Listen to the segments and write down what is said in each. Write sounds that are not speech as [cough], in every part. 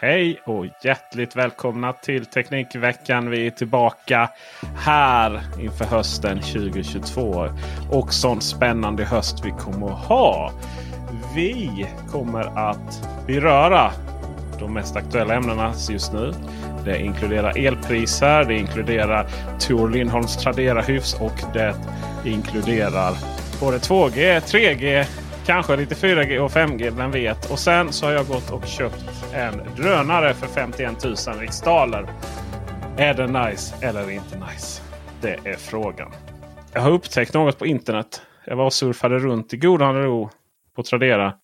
Hej och hjärtligt välkomna till Teknikveckan. Vi är tillbaka här inför hösten 2022. Och sån spännande höst vi kommer att ha. Vi kommer att beröra de mest aktuella ämnena just nu. Det inkluderar elpriser, det inkluderar Tor Lindholms Tradera-hyfs och det inkluderar både 2G, 3G, kanske lite 4G och 5G, vem vet. Och sen så har jag gått och köpt en drönare för 51 000 riksdaler. Är den nice eller inte nice? Det är frågan. Jag har upptäckt något på internet. Jag var och surfade runt i godan ro på Tradera.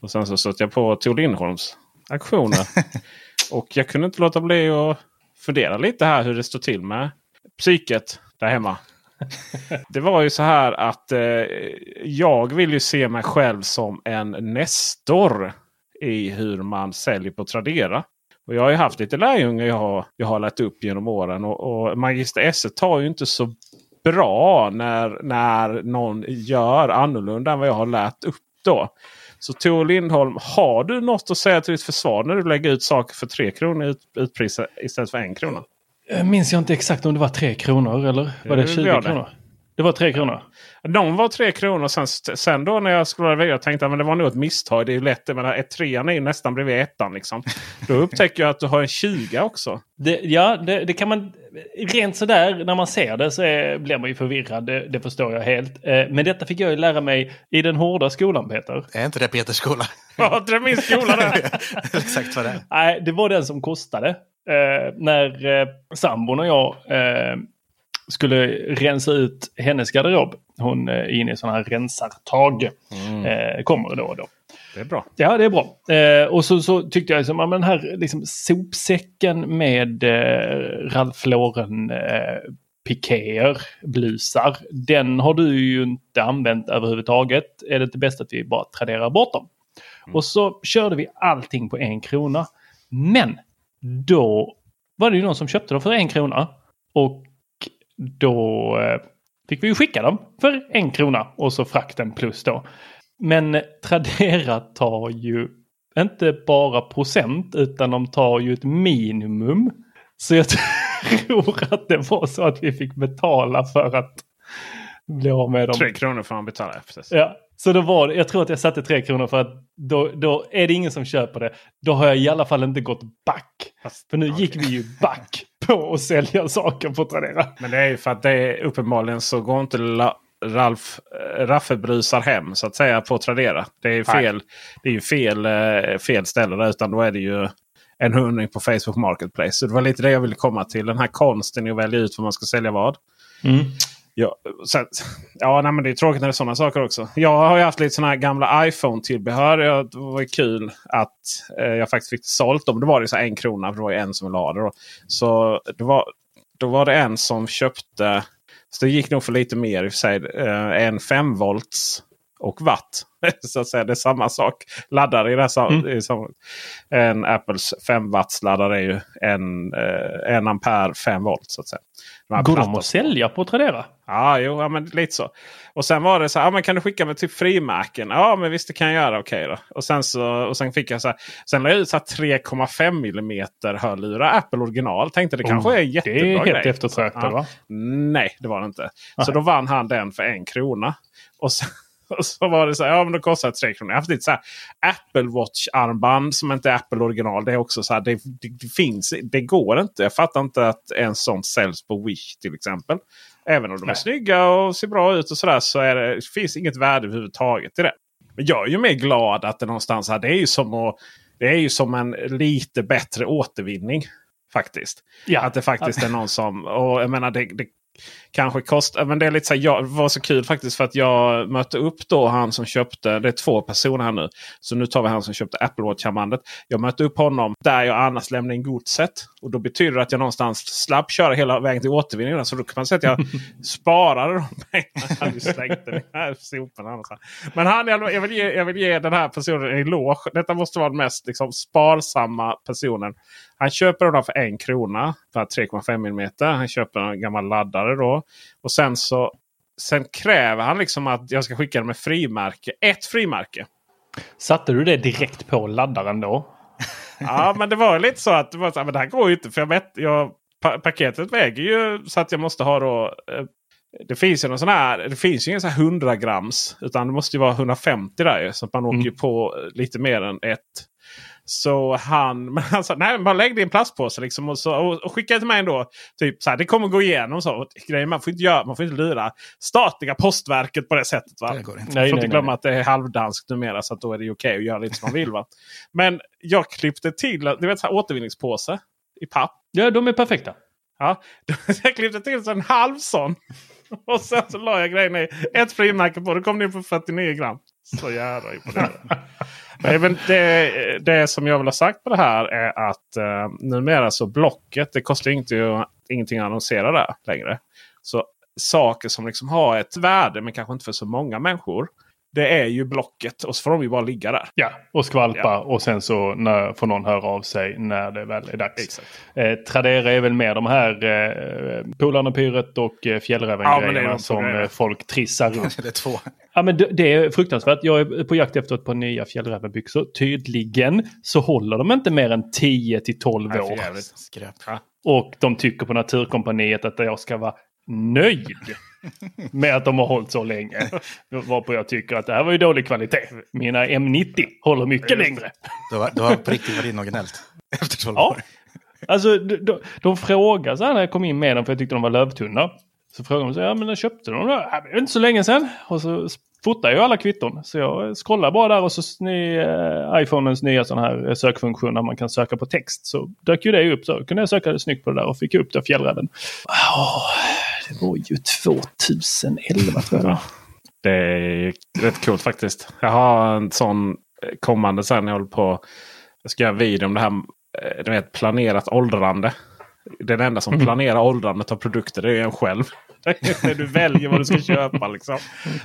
Och sen så stötte jag på Tor Lindholms aktioner. [laughs] och jag kunde inte låta bli att fundera lite här hur det står till med psyket där hemma. [laughs] Det var ju så här att eh, jag vill ju se mig själv som en nestor i hur man säljer på Tradera. Och jag har ju haft lite lärjungar jag har, jag har lärt upp genom åren. Och, och Magister Esse tar ju inte så bra när, när någon gör annorlunda än vad jag har lärt upp då. Så Tor Lindholm, har du något att säga till ditt försvar när du lägger ut saker för tre kronor ut, utpris istället för en krona? Jag minns jag inte exakt om det var tre kronor eller var det 20 det. kronor? Det var tre kronor. De var tre kronor. Sen, sen då när jag scrollade vidare tänkte jag att det var nog ett misstag. Det är ju lätt. Men ett trean är ju nästan bredvid ettan. Liksom. Då upptäcker jag att du har en 20 också. Det, ja, det, det, kan man... Rent sådär när man ser det så är, blir man ju förvirrad. Det, det förstår jag helt. Eh, men detta fick jag ju lära mig i den hårda skolan Peter. Är inte det Peters skola? Ja, det är min skola det. [laughs] Exakt vad det är. Nej, det var den som kostade. Eh, när eh, sambon och jag eh, skulle rensa ut hennes garderob. Hon är inne i sådana här rensartag. Mm. Eh, kommer då och då. Det är bra. Ja, det är bra. Eh, och så, så tyckte jag liksom, ja, men den här liksom, sopsäcken med eh, Ralph Lauren eh, pikéer, blusar. Den har du ju inte använt överhuvudtaget. Är det inte bäst att vi bara traderar bort dem? Mm. Och så körde vi allting på en krona. Men då var det ju någon som köpte dem för en krona. Och då eh, fick vi ju skicka dem för en krona och så frakten plus då. Men Tradera tar ju inte bara procent utan de tar ju ett minimum. Så jag [laughs] tror att det var så att vi fick betala för att bli av med dem. Tre kronor får man betala. Precis. Ja, så då var det, jag tror att jag satte tre kronor för att då, då är det ingen som köper det. Då har jag i alla fall inte gått back. Fast, för nu okay. gick vi ju back [laughs] på att sälja saker på Tradera. Men det är ju för att det är uppenbarligen så går inte La Ralf äh, Raffe-brusar hem så att säga på Tradera. Det är, fel, det är ju fel, äh, fel ställe där utan då är det ju en hundring på Facebook Marketplace. Så det var lite det jag ville komma till. Den här konsten i att välja ut vad man ska sälja vad. Mm. Ja, så, [laughs] ja nej, men det är tråkigt när det är sådana saker också. Jag har ju haft lite sådana här gamla iPhone-tillbehör. Det var kul att eh, jag faktiskt fick sålt dem. Då var det så en krona. För det var en som lade. det. Då. Så det var, då var det en som köpte. Så det gick nog för lite mer i och för sig. Eh, en 5 volts och watt. [laughs] så att säga, det är samma sak. Laddare i det här Mm. samma, En Apples 5 watts laddare är ju en, eh, en ampere 5 volt. så att säga. De Går de att sälja på Tradera? Ja, jo, ja, men lite så. Och sen var det så här, ja, men kan du skicka mig till frimärken? Ja, men visst det kan jag göra. Okej då. Och sen, så, och sen fick jag så här, sen la jag ut så här 3,5 mm hörlurar. Apple original. Tänkte det kanske är en Det jättebra är helt eftertraktat Ja. va? Nej, det var det inte. Så Nej. då vann han den för en krona. Och så, [laughs] och så var det så här, ja men då kostar det tre kronor. Jag har haft lite så här Apple Watch-armband som inte är Apple original. Det är också så här, det, det, det finns, det går inte. Jag fattar inte att en sån säljs på Wish till exempel. Även om de är Nej. snygga och ser bra ut och sådär så är det, det finns inget värde överhuvudtaget i det. Men jag är ju mer glad att det någonstans här, det är ju som, att, det är ju som en lite bättre återvinning. Faktiskt. Ja. Att det faktiskt är någon som... Och jag menar det, det kanske kostar... Men det är lite så här, jag, var så kul faktiskt för att jag mötte upp då han som köpte... Det är två personer här nu. Så nu tar vi han som köpte Apple Watch-armbandet. Jag mötte upp honom där jag annars lämnade in godset. Och då betyder det att jag någonstans slapp köra hela vägen till återvinningen. Så då kan man säga att jag [laughs] sparade de pengarna. Jag hade slängt den här soporna. Men han, jag, jag, vill ge, jag vill ge den här personen en eloge. Detta måste vara den mest liksom, sparsamma personen. Han köper den för en krona. För 3,5 mm. Han köper en gammal laddare då. Och sen så sen kräver han liksom att jag ska skicka den med frimärke. Ett frimärke. Satte du det direkt på laddaren då? Ja, men det var lite så att det, var så men det här går ju inte. För jag vet, jag, pa paketet väger ju så att jag måste ha då. Eh, det finns ju någon sån här. Det finns ju ingen sån här 100 grams. Utan det måste ju vara 150 där ju. Så att man åker ju på lite mer än ett. Så han, [laughs] men han sa nej bara lägg det i en plastpåse liksom och, så, och, och skicka till mig ändå. Typ så här, det kommer gå igenom så. Och grejen, man får inte göra, man får inte lura statliga postverket på det sättet. Va? Det går inte. Man Nej, får nej, inte glömma nej. att det är halvdanskt numera så att då är det okej att göra lite som man vill. Va? [laughs] Men jag klippte till du vet, så här, återvinningspåse i papp. Ja, de är perfekta. Ja, [laughs] jag klippte till så en halv sån. Och sen så la jag grejen i ett frimärke på. Då kom det in på 49 gram. Så jävla imponerande. Men det, det som jag vill ha sagt på det här är att eh, numera så Blocket. Det kostar inte, ingenting att annonsera där längre. Så saker som liksom har ett värde men kanske inte för så många människor. Det är ju Blocket och så får de ju bara ligga där. Ja, och skvalpa Ja. och sen så när, får någon höra av sig när det väl är dags. Exakt. Eh, Tradera är väl mer de här eh, Polarna Pyret och eh, Ja, Fjällräven-grejerna två som grejerna. eh, folk trissar runt. Det är två. Ja, men det, det är fruktansvärt. Jag är på jakt efter ett par nya fjällrävenbyxor. Tydligen så håller de inte mer än 10 till 12 Nej, för år. jävligt. Skräp. Och de tycker på Naturkompaniet att jag ska vara nöjd med att de har hållit så länge. Varpå jag tycker att det här var ju dålig kvalitet. Mina M90 håller mycket längre. Du har, du har på riktigt och gnällt. Efter 12 Ja. år. Alltså de, de, de frågade så här när jag kom in med dem för jag tyckte de var lövtunna. Så frågade de så ja men när köpte de dem? Ja, det inte så länge sedan. Och så fotar jag alla kvitton. Så jag scrollar bara där och så ny, eh, iPhonens nya sån här eh, sökfunktion där man kan söka på text. Så dök ju det upp. Så kunde jag söka snyggt på det där och fick upp det fjällräven. Åh, det var ju 2011 tror jag det är rätt coolt faktiskt. Jag har en sån eh, kommande sen. Jag håller på. Jag ska göra en video om det här. eh, Du vet, planerat åldrande. Den enda som planerar åldrandet av produkter det är en själv. [laughs] Du väljer vad du ska köpa. Liksom.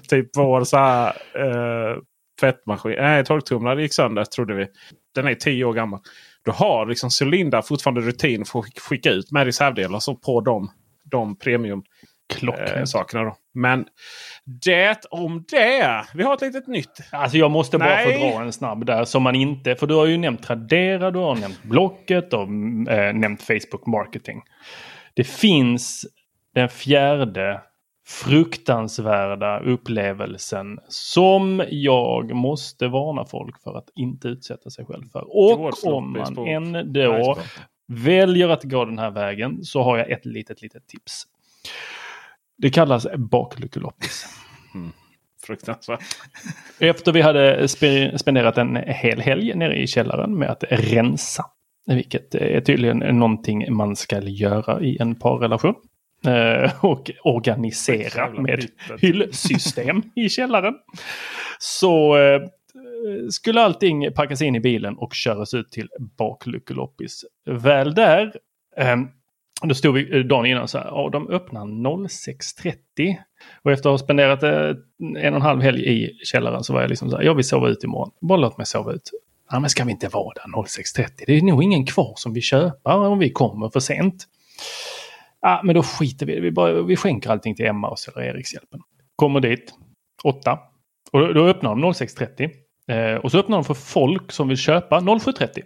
Typ vår så här, eh, fettmaskin. Nej, torktumlare gick sönder trodde vi. Den är tio år gammal. Du har liksom Cylinda fortfarande rutin för att skicka ut med reservdelar så på de, de premium eh, sakerna. Då. Men det om det. Vi har ett litet nytt. Alltså jag måste bara Nej. få dra en snabb där som man inte, för du har ju nämnt Tradera, du har nämnt Blocket och äh, nämnt Facebook Marketing. Det finns den fjärde fruktansvärda upplevelsen som jag måste varna folk för att inte utsätta sig själv för. Och om man på än då Iceberg. Väljer att gå den här vägen så har jag ett litet, litet tips. Det kallas bakluckeloppis. Fruktansvärt. Efter vi hade spe- spenderat en hel helg nere i källaren med att rensa. Vilket är tydligen någonting man ska göra i en parrelation. Eh, och organisera med hyllsystem i källaren. Så eh, skulle allting packas in i bilen och köras ut till bakluckeloppis. Väl där eh, då stod vi eh, dagen innan så här, ja de öppnar 06.30. Och efter att ha spenderat eh, en och en halv helg i källaren så var jag liksom så här, jag vill sova ut imorgon. Bara låt mig sova ut. Ja men ska vi inte vara där 06.30? Det är nog ingen kvar som vill köpa om vi kommer för sent. Ja men då skiter vi vi, bara, vi skänker allting till Emma och Erikshjälpen. Kommer dit, åtta. Och då öppnar de 06.30. Eh, och så öppnar de för folk som vill köpa 07.30.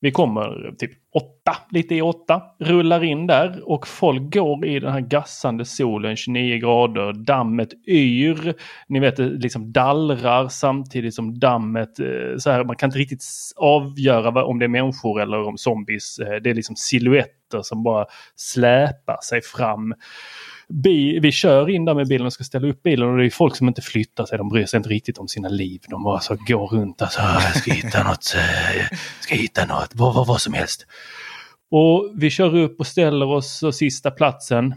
Vi kommer typ åtta, lite i åtta, rullar in där och folk går i den här gassande solen, 29 grader, dammet yr. Ni vet, det liksom dallrar samtidigt som dammet, eh, så här, man kan inte riktigt avgöra om det är människor eller om zombies. Eh, det är liksom siluetter som bara släpar sig fram bi, vi kör in där med bilen och ska ställa upp bilen och det är folk som inte flyttar sig. De bryr sig inte riktigt om sina liv. De bara så går runt och så jag ska hitta något, eh, ska hitta något, vad, vad, vad som helst. Och vi kör upp och ställer oss på sista platsen.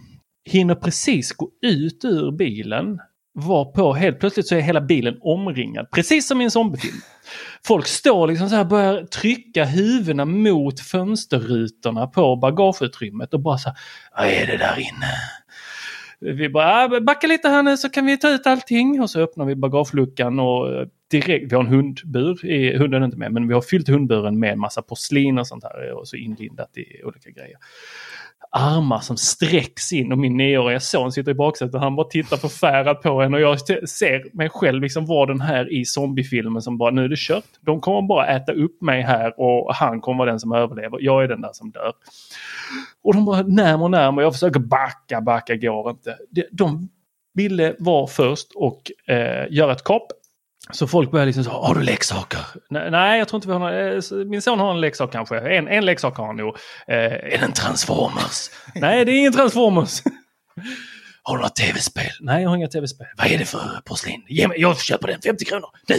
Hinner precis gå ut ur bilen. Var på helt plötsligt så är hela bilen omringad. Precis som i en zombiefilm. Folk står liksom så här börjar trycka huvudena mot fönsterrutorna på bagageutrymmet och bara så här, Vad är det där inne? Vi bara, ah, backa lite här nu så kan vi ta ut allting. Och så öppnar vi bagageluckan och eh, direkt, vi har en hundbur, hunden är inte med, men vi har fyllt hundburen med massa porslin och sånt här och så inlindat i olika grejer armar som sträcks in och min nioåriga son sitter i baksätet och han bara tittar förfärad på en och jag ser mig själv liksom vara den här i zombiefilmen som bara nu är det kört. De kommer bara äta upp mig här och han kommer vara den som överlever. Jag är den där som dör. Och de bara närmare och närmare. Jag försöker backa, backa går inte. De ville vara först och eh, göra ett kap. Så folk börjar liksom så, har du leksaker? Nej, jag tror inte vi har några. Eh, min son har en leksak kanske. En, en leksak har han nog. Eh, är det en Transformers? [laughs] Nej, det är ingen Transformers. har du något tv-spel? Nej, jag har inga tv-spel. Vad är det för porslin? Ge mig, jag köper den, 50 kronor. Nu!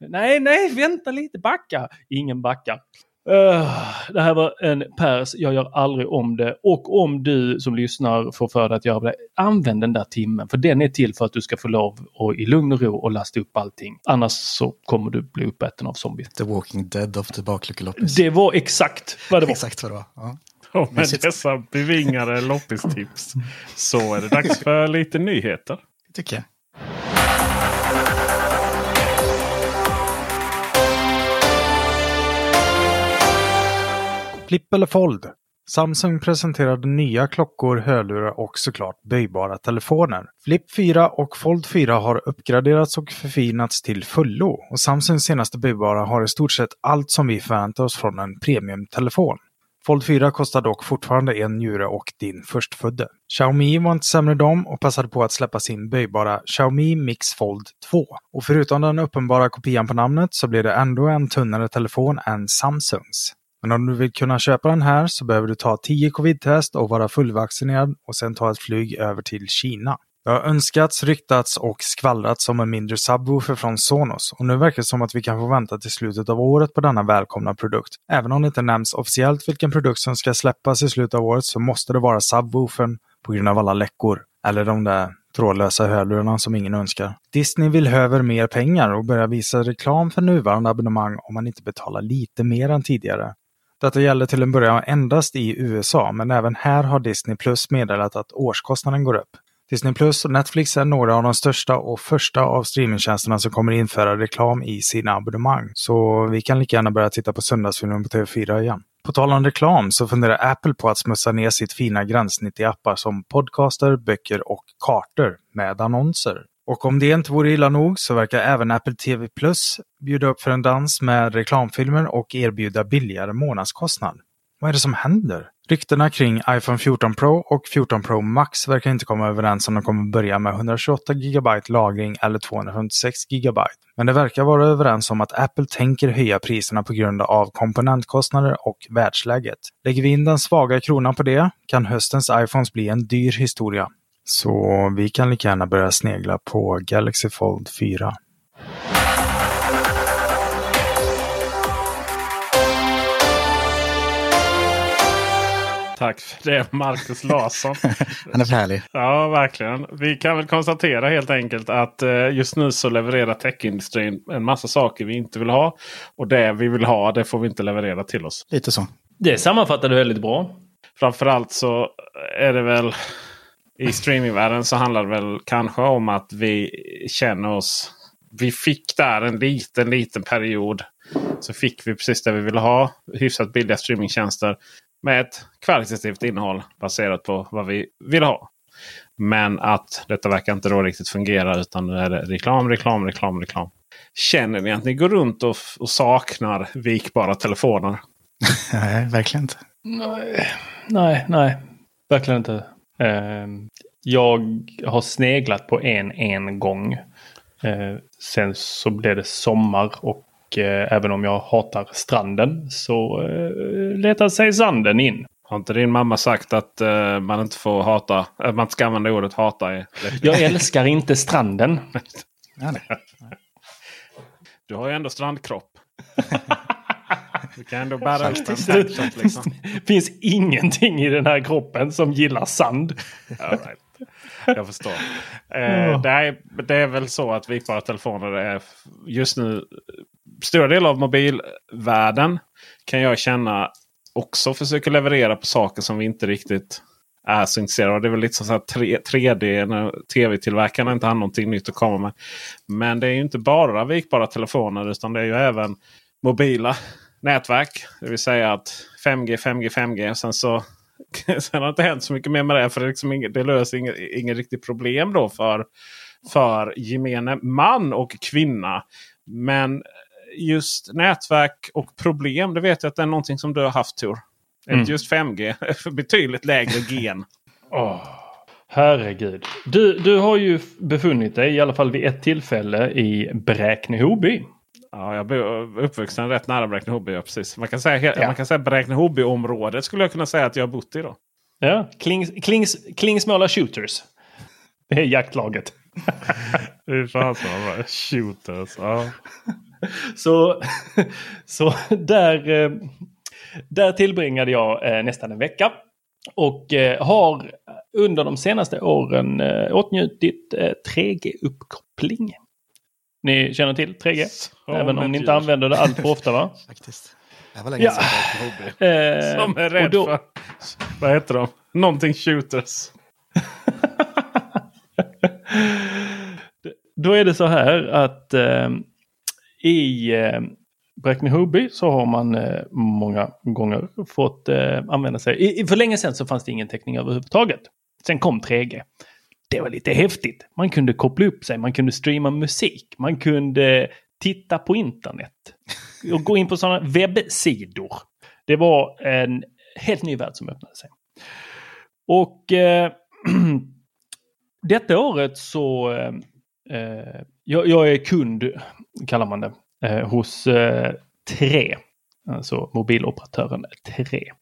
Nej, nej, vänta lite, backa. Ingen backar. Uh, det här var en pers, jag gör aldrig om det. Och om du som lyssnar får för dig att göra det, använd den där timmen. För den är till för att du ska få lov att i lugn och ro och lasta upp allting. Annars så kommer du bli uppäten av zombies. The Walking Dead of the bakluckeloppis. Det var exakt vad det var. exakt vad det var. Ja. Och med dessa bevingade loppistips så är det dags för lite nyheter. Det tycker jag. Flipp eller fold? Samsung presenterade nya klockor, hörlurar och såklart böjbara telefoner. Flip 4 och Fold 4 har uppgraderats och förfinats till fullo och Samsungs senaste böjbara har i stort sett allt som vi förväntar oss från en premiumtelefon. Fold 4 kostar dock fortfarande en njure och din förstfödde. Xiaomi var inte sämre dem och passade på att släppa sin böjbara Xiaomi Mix Fold 2. Och förutom den uppenbara kopian på namnet så blir det ändå en tunnare telefon än Samsungs. Men om du vill kunna köpa den här så behöver du ta 10 covid-test och vara fullvaccinerad och sen ta ett flyg över till Kina. Det har önskats, ryktats och skvallrats om en mindre subwoofer från Sonos och nu verkar det som att vi kan få vänta till slutet av året på denna välkomna produkt. Även om det inte nämns officiellt vilken produkt som ska släppas i slutet av året så måste det vara subwoofern på grund av alla läckor. Eller de där trådlösa hörlurarna som ingen önskar. Disney vill höver mer pengar och börjar visa reklam för nuvarande abonnemang om man inte betalar lite mer än tidigare. Detta gäller till en början endast i USA, men även här har Disney Plus meddelat att årskostnaden går upp. Disney Plus och Netflix är några av de största och första av streamingtjänsterna som kommer införa reklam i sina abonnemang. Så vi kan lika gärna börja titta på söndagsfilmen på TV4 igen. På tal om reklam så funderar Apple på att smutsa ner sitt fina gränssnitt i appar som podcaster, böcker och kartor med annonser. Och om det inte vore illa nog så verkar även Apple TV Plus bjuda upp för en dans med reklamfilmer och erbjuda billigare månadskostnad. Vad är det som händer? Ryktena kring iPhone 14 Pro och 14 Pro Max verkar inte komma överens om de kommer börja med 128 GB lagring eller 256 GB. Men det verkar vara överens om att Apple tänker höja priserna på grund av komponentkostnader och världsläget. Lägger vi in den svaga kronan på det kan höstens iPhones bli en dyr historia. Så vi kan lika gärna börja snegla på Galaxy Fold 4. Tack för det Marcus Larsson. [laughs] Han är för härlig. Ja, verkligen. Vi kan väl konstatera helt enkelt att eh, just nu så levererar techindustrin en massa saker vi inte vill ha. Och det vi vill ha det får vi inte leverera till oss. Lite så. Det sammanfattar du väldigt bra. framförallt så är det väl i streamingvärlden så handlar det väl kanske om att vi känner oss. Vi fick där en liten, liten period. Så fick vi precis det vi ville ha. Hyfsat billiga streamingtjänster. Med ett kvalitativt innehåll baserat på vad vi vill ha. Men att detta verkar inte då riktigt fungera utan nu är det reklam, reklam, reklam, reklam. Känner ni att ni går runt och, och saknar vikbara telefoner? [laughs] Nej, verkligen inte. Nej, nej, nej. verkligen inte. Eh, jag har sneglat på en en gång. Eh, sen så blev det sommar och eh, även om jag hatar stranden så eh, letar sig sanden in. Har inte din mamma sagt att uh, man inte får hata, att man inte ska använda ordet hata? I jag älskar inte stranden. [laughs] Nej. Du har ju ändå strandkropp. [laughs] du kan ändå bära upp en liksom. [laughs] finns ingenting i den här kroppen som gillar sand. Right. Jag förstår. Eh, det, är, det är väl så att vikbara telefoner är just nu stora delar av mobilvärlden kan jag känna också försöker leverera på saker som vi inte riktigt är så intresserade av. Det är väl lite så här 3, 3D när tv-tillverkarna inte har någonting nytt att komma med. Men det är ju inte bara vikbara telefoner utan det är ju även mobila nätverk. Det vill säga att 5G, 5G, 5G. Sen så [laughs] sen har det inte hänt så mycket mer med det. För det, liksom inget, det löser inget, inget riktigt problem då för, för gemene man och kvinna. Men just nätverk och problem, det vet jag att det är någonting som du har haft Tor. Mm. Just 5G, för [laughs] betydligt lägre gen. Åh, herregud. Du, du har ju befunnit dig i alla fall vid ett tillfälle i Bräkne-Hoby. Ja, jag är uppvuxen rätt nära Bräkne-Hoby. Ja, precis. Man kan säga, Ja. man kan säga Bräkne-Hoby-området skulle jag kunna säga att jag har bott i. då. Ja, Klings, Klings, Klingsmåla Shooters. Det är jaktlaget. [laughs] Fy fan så bra. Shooters. Ja. Så, så där, eh, där tillbringade jag eh, nästan en vecka. Och eh, har under de senaste åren åtnjutit eh, 3G-uppkoppling. Ni känner till 3G? Som Även om ni inte djur. använder det allt för ofta va? [laughs] Faktiskt. Det var länge Ja. sedan jag hobby. [laughs] Eh, Som är rädd då- för... Vad heter de? Någonting shooters. [laughs] Då är det så här att eh, i eh, Bräkne-Hoby så har man eh, många gånger fått eh, använda sig. I, i- för länge sedan så fanns det ingen täckning överhuvudtaget. Sen kom 3G. Det var lite häftigt. Man kunde koppla upp sig, man kunde streama musik, man kunde titta på internet och gå in på sådana webbsidor. Det var en helt ny värld som öppnade sig. Och eh, [clears throat] detta året så eh, eh, jag, jag är kund, kallar man det, eh, hos eh, Tre. Alltså mobiloperatören Tre.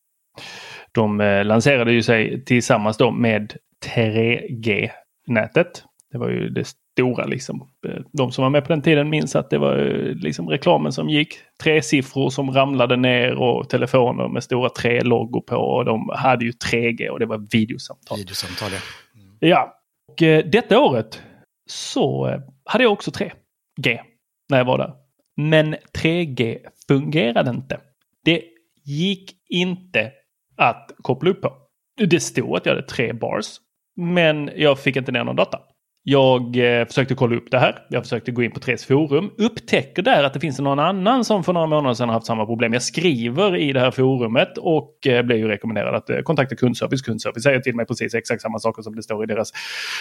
De eh, lanserade ju sig tillsammans då med 3G-nätet. Det var ju det stora liksom. Eh, De som var med på den tiden minns att det var eh, liksom reklamen som gick. Tre siffror som ramlade ner och telefoner med stora tre loggor på. Och de hade ju 3G och det var videosamtal. Videosamtal, ja. Ja, och detta året så hade jag också 3G när jag var där. Men 3G fungerade inte. Det gick inte att koppla upp på. Det stod att jag hade tre bars, men jag fick inte ner någon data. Jag eh, försökte kolla upp det här. Jag försökte gå in på Tres forum. Upptäcker där att det finns någon annan som för några månader sedan haft samma problem. Jag skriver i det här forumet och eh, blir ju rekommenderad att eh, kontakta kundservice. Kundservice säger till mig precis exakt samma saker som det står i deras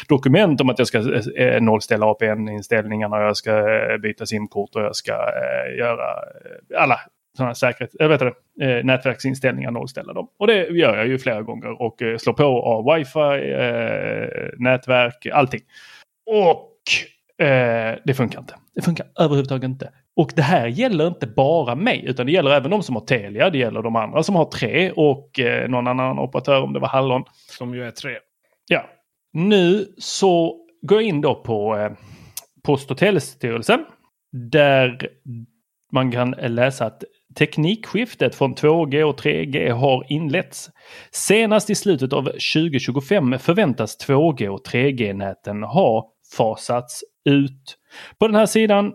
dokument om att jag ska eh, eh nollställa APN-inställningarna och jag ska eh, byta simkort och jag ska eh, göra eh, alla sådana säkerhet, jag vet det, eh, nätverksinställningar, nollställa dem. Och det gör jag ju flera gånger och eh, slår på av wifi, eh, nätverk, allting. Och eh, det funkar inte. Det funkar överhuvudtaget inte. Och det här gäller inte bara mig, utan det gäller även de som har Telia, det gäller de andra som har tre och eh, någon annan operatör om det var Hallon. Som ju är tre. Ja. Nu så går jag in då på eh, Post och telestyrelsen. Där man kan läsa att teknikskiftet från 2G och 3G har inletts. Senast i slutet av 2025 förväntas 2G och 3G-näten ha fasats ut. På den här sidan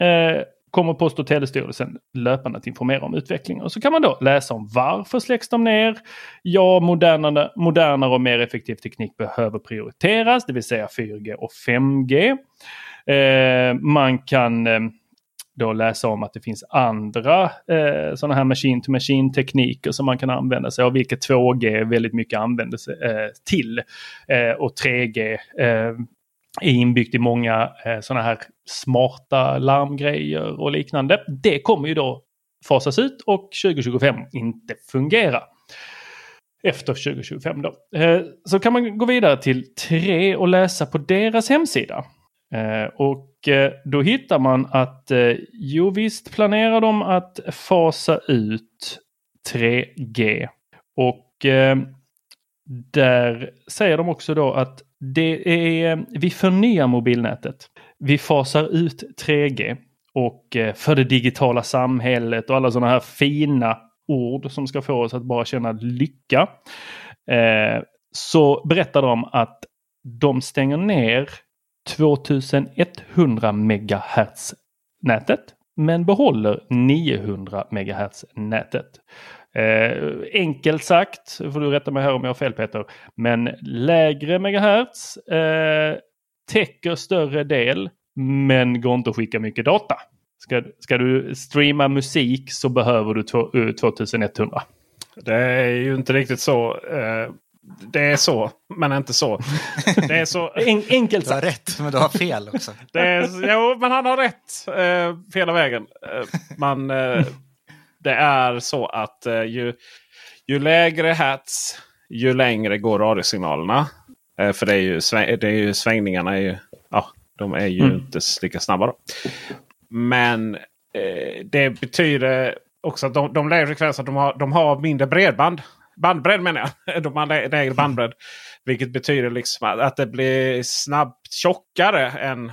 eh, kommer Post och telestyrelsen löpande att informera om utvecklingen. Och så kan man då läsa om varför släcks de ner? Ja, modernare, modernare och mer effektiv teknik behöver prioriteras, det vill säga 4G och 5G. Eh, man kan eh, då läsa om att det finns andra eh, sådana här machine to machine tekniker som man kan använda sig av, vilket 2G väldigt mycket använder sig eh, till. Eh, och 3G eh, är inbyggt i många eh, sådana här smarta larmgrejer och liknande. Det kommer ju då fasas ut och 2025 inte fungera. Efter 2025 då. Eh, så kan man gå vidare till 3 och läsa på deras hemsida. Eh, och eh, då hittar man att eh, jo visst planerar de att fasa ut 3G. Och där säger de också då att det är, vi förnyar mobilnätet. Vi fasar ut 3G och för det digitala samhället och alla sådana här fina ord som ska få oss att bara känna lycka. Så berättar de att de stänger ner 2100 MHz nätet men behåller 900 MHz nätet. Eh, enkelt sagt, får du rätta mig här om jag har fel Peter, men lägre megahertz eh, täcker större del men går inte att skicka mycket data. Ska, ska du streama musik så behöver du 2100. Eh, Det är ju inte riktigt så. Eh, det är så, men inte så. Det är så. En, enkelt sagt. Du har rätt, men du har fel också. Det är, jo, men han har rätt eh, hela vägen. Eh, man, eh, det är så att eh, ju, ju lägre hats, ju längre går radiosignalerna. Eh, för det är, ju, det är ju svängningarna är ju, ja, de är ju mm. inte lika snabba. Då. Men eh, det betyder också att de, de lägre frekvenserna de har, de har mindre bredband. Bandbredd menar jag. [laughs] De har lägre bandbredd. Vilket betyder liksom att det blir snabbt tjockare än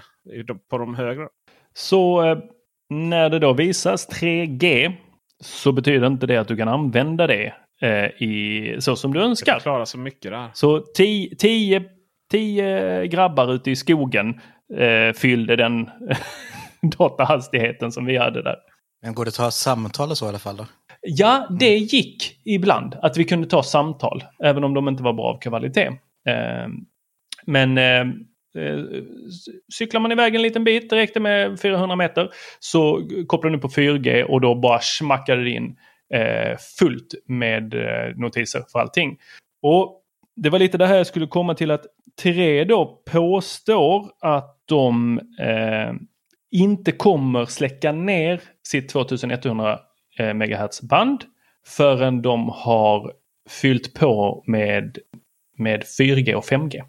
på de högre. Så eh, när det då visas 3G så betyder inte det att du kan använda det eh, i, så som du önskar. Klara så mycket där. Så 10 grabbar ute i skogen eh, fyllde den [laughs] datahastigheten som vi hade där. Men går det att ta samtal och så i alla fall då? Ja, det gick ibland att vi kunde ta samtal, även om de inte var bra av kvalitet. Eh, men eh, eh cyklar man iväg en liten bit, det räckte med 400 meter, så kopplade du på 4G och då bara smackade det in fullt med notiser för allting. Och det var lite det här jag skulle komma till att Tre då påstår att de eh, inte kommer släcka ner sitt 2100 eh, MHz band förrän de har fyllt på med, med 4G och 5G.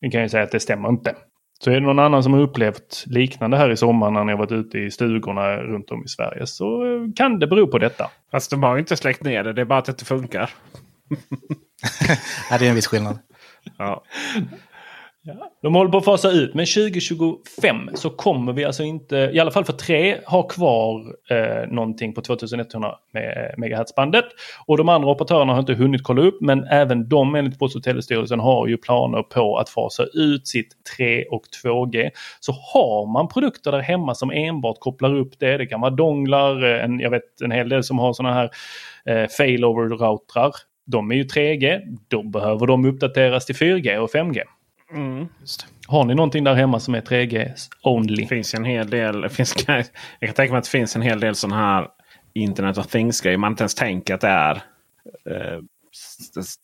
Vi kan ju säga att det stämmer inte. Så är det någon annan som har upplevt liknande här i sommar när har varit ute i stugorna runt om i Sverige så kan det bero på detta. Fast de har ju inte släckt ner det, det är bara att det inte funkar. [laughs] ja, det är en viss skillnad. Ja. Ja. De håller på att fasa ut, men 2025 så kommer vi alltså inte, i alla fall för tre, ha kvar eh, någonting på 2100 MHz-bandet. Och de andra operatörerna har inte hunnit kolla upp, men även de enligt Post och telestyrelsen har ju planer på att fasa ut sitt 3 och 2G. Så har man produkter där hemma som enbart kopplar upp det, det kan vara donglar, eh, en, jag vet en hel del som har sådana här eh, failover-routrar. De är ju 3G, då behöver de uppdateras till 4G och 5G. Mm. Har ni någonting där hemma som är 3G only? Det finns en hel del. Finns, jag kan tänka mig att det finns en hel del sådana här Internet of Things-grejer. Man inte ens tänker att det är eh,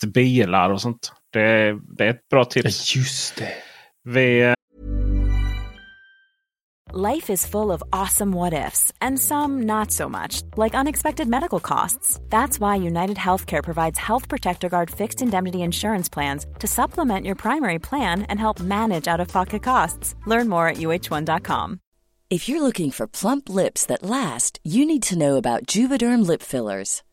bilar och sånt. Det, det, är ett bra tips. Just det. Vi, eh, Life is full of awesome what ifs and some not so much, like unexpected medical costs. That's why United Healthcare provides Health Protector Guard fixed indemnity insurance plans to supplement your primary plan and help manage out of pocket costs. Learn more at uh1.com. If you're looking for plump lips that last, you need to know about Juvederm lip fillers.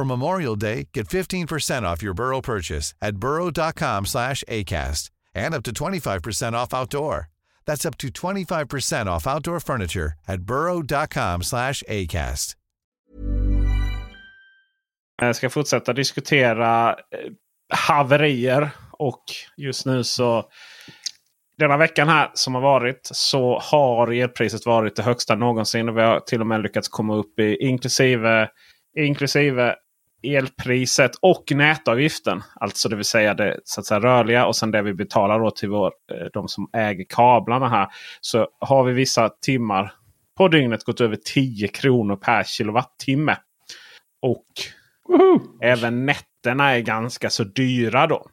For Memorial Day, get 15% off your Burrow purchase at burrow.com slash ACAST and up to 25% off outdoor. That's up to 25% off outdoor furniture at burrow.com slash ACAST. Jag ska fortsätta diskutera eh, haverier och just nu så denna veckan här som har varit så har elpriset varit det högsta någonsin. Och vi har till och med lyckats komma upp i inklusive, inklusive elpriset och nätavgiften. Alltså det vill säga det så att säga, rörliga och sen det vi betalar då till vår, eh, de som äger kablarna här. Så har vi vissa timmar på dygnet gått över 10 kronor per kilowattimme. Och även nätterna är ganska så dyra då.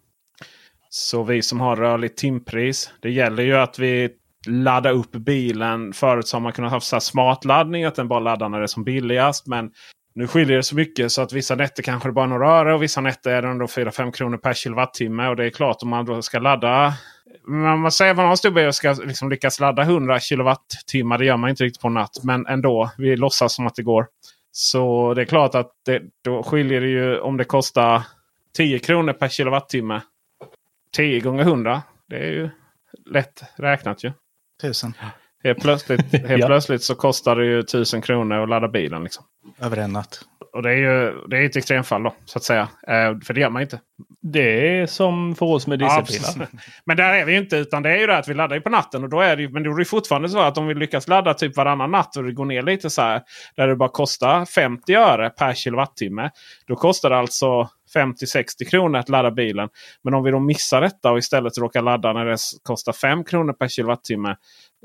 Så vi som har rörligt timpris. Det gäller ju att vi laddar upp bilen. Förut så har man kunnat ha smartladdning. Att den bara laddar när det är som billigast. Men nu skiljer det så mycket så att vissa nätter kanske det bara är några öre. Och vissa nätter är det ändå 4-5 kronor per kilowattimme. Och det är klart om man då ska ladda. Men man säger att man har en stor bil och ska liksom lyckas ladda 100 kilowattimmar. Det gör man inte riktigt på en natt. Men ändå. Vi låtsas som att det går. Så det är klart att det, då skiljer det ju om det kostar 10 kronor per kilowattimme. 10 gånger 100. Det är ju lätt räknat ju. Tusen. Helt plötsligt, [laughs] helt Ja. plötsligt så kostar det ju 1000 kronor att ladda bilen. Liksom. Över en natt. Och det är ju det är ett extremfall då. Så att säga. Eh, för det gör man inte. Det är som för oss med Ja, dieselbilar. precis. men där är vi inte. Utan det är ju det att vi laddar ju på natten. Och då är det men då är det fortfarande så att om vi lyckas ladda typ varannan natt och det går ner lite så här. Där det bara kostar 50 öre per kilowattimme. Då kostar det alltså 50-60 kronor att ladda bilen. Men om vi då missar detta och istället råkar ladda när det kostar 5 kronor per kilowattimme.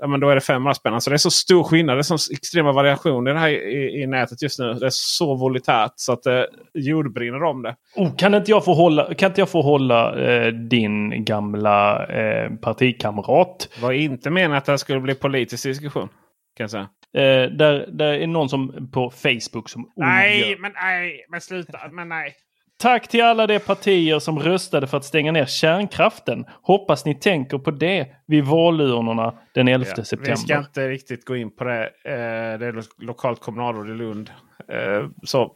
Ja, men då är det 500 spänn. Så det är så stor skillnad. Det är så extrema variationer här i, i nätet just nu. Det är så volitärt så att det jordbrinner om det. Oh, kan, inte jag få hålla, kan inte jag få hålla eh, din gamla eh, partikamrat? Var inte meningen att det skulle bli politisk diskussion. Kan jag säga. Eh, där, där är någon som på Facebook som Nej, ondgör- men nej, men sluta. Men nej. Tack till alla de partier som röstade för att stänga ner kärnkraften. Hoppas ni tänker på det vid valurnorna den 11 Ja, september. Vi ska inte riktigt gå in på det. Eh, det är lo- lokalt kommunalråd i Lund. Eh, så,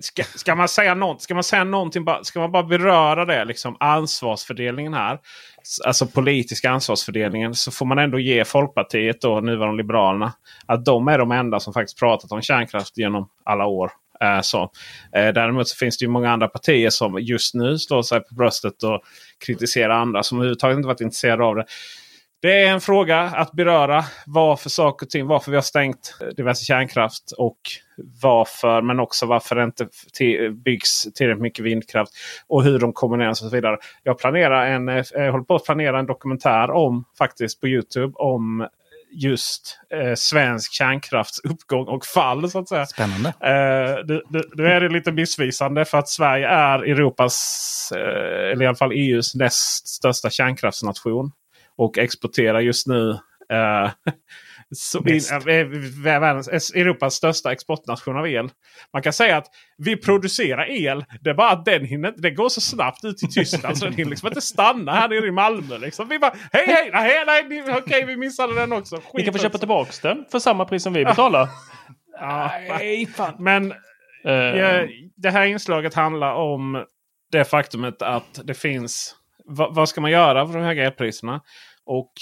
ska, ska, man säga något, ska man säga någonting, ska man bara beröra det, liksom ansvarsfördelningen här. Alltså politiska ansvarsfördelningen. Så får man ändå ge Folkpartiet, då, nuvarande Liberalerna, att de är de enda som faktiskt pratat om kärnkraft genom alla år. Eh, så. Eh, däremot så finns det ju många andra partier som just nu slår sig på bröstet och kritiserar andra som överhuvudtaget inte varit intresserade av det. Det är en fråga att beröra varför saker och ting, varför vi har stängt diverse kärnkraft och varför, men också varför det inte till, byggs tillräckligt mycket vindkraft och hur de kombineras och så vidare. Jag planerar en, eh, jag håller på att planera en dokumentär om faktiskt på Youtube om just eh, svensk kärnkrafts uppgång och fall. så att säga. Spännande. Eh, det är det lite missvisande för att Sverige är Europas, eh, eller i alla fall EUs näst största kärnkraftsnation. Och exporterar just nu så in, eh, världens, Europas största exportnation av el. Man kan säga att vi producerar el. Det är bara att den hinner, det går så snabbt ut i Tyskland så den hinner liksom inte stanna här nere i Malmö. Liksom. Vi bara hej hej! Nej, nej, nej okej vi missade den också. Ni kan få Skit köpa tillbaka den för samma pris som vi betalar. [laughs] Ja, Nej, fan. Men Ja, det här inslaget handlar om det faktumet att det finns... Va, vad ska man göra för de höga elpriserna? Och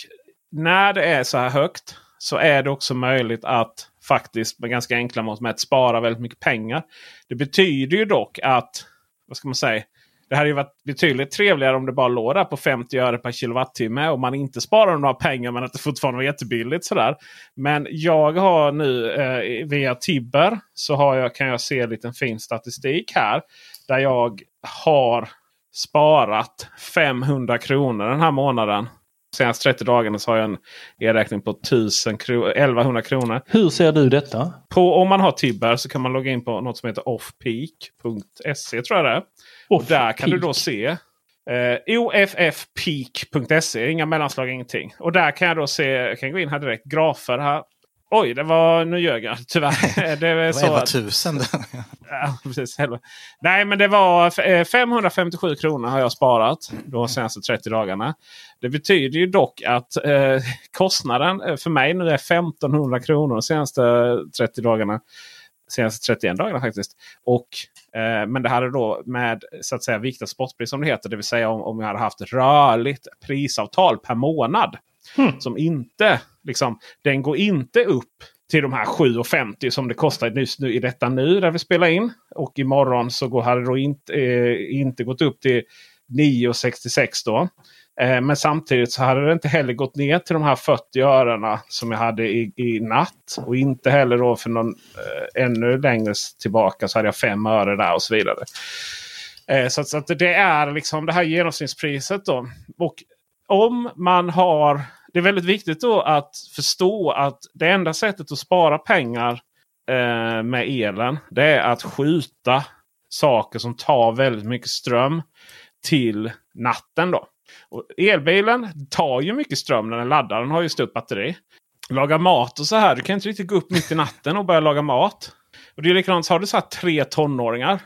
när det är så här högt så är det också möjligt att faktiskt med ganska enkla mått mätt spara väldigt mycket pengar. Det betyder ju dock att, vad ska man säga? Det hade ju varit betydligt trevligare om det bara låg där på 50 öre per kilowattimme och man inte sparar några pengar men att det fortfarande var jättebilligt. Sådär. Men jag har nu eh, via Tibber så har jag, kan jag se en liten fin statistik här. Där jag har sparat 500 kronor den här månaden. Senaste 30 dagarna så har jag en elräkning på 1000 kro 1100 kronor. Hur ser du detta? På, om man har Tibber så kan man logga in på något som heter offpeak.se tror jag det är. Och där kan du då se eh, OFFpeak.se. Inga mellanslag, ingenting. Och där kan jag då se, jag kan gå in här direkt, grafer här. Oj, det var, nu ljög jag [laughs] tyvärr. Det är så var att- 11 000. [laughs] Ja, precis. Nej, men det var eh, 557 kronor har jag sparat de senaste 30 dagarna. Det betyder ju dock att eh, [laughs] kostnaden eh, för mig nu är 1500 kronor de senaste 30 dagarna. Senaste 31 dagarna faktiskt. Och, eh, men det hade då med så att säga viktat spotpris som det heter. Det vill säga om, om jag hade haft rörligt prisavtal per månad. Hmm. Som inte, liksom, den går inte upp till de här 7,50 som det kostar just nu i detta nu där vi spelar in. Och imorgon så går, hade det då inte, eh, inte gått upp till 9,66 då. Eh, men samtidigt så hade det inte heller gått ner till de här 40 örena som jag hade i, i natt. Och inte heller då för någon eh, ännu längre tillbaka så hade jag 5 öre där och så vidare. Eh, så, så att det är liksom det här genomsnittspriset då. Och om man har... Det är väldigt viktigt då att förstå att det enda sättet att spara pengar eh, med elen. Det är att skjuta saker som tar väldigt mycket ström till natten. då. Och elbilen tar ju mycket ström när den laddar. Den har ju stort batteri. Laga mat och så här. Du kan inte riktigt gå upp mitt i natten och börja laga mat. Och det är likadant. så Har du så här tre tonåringar.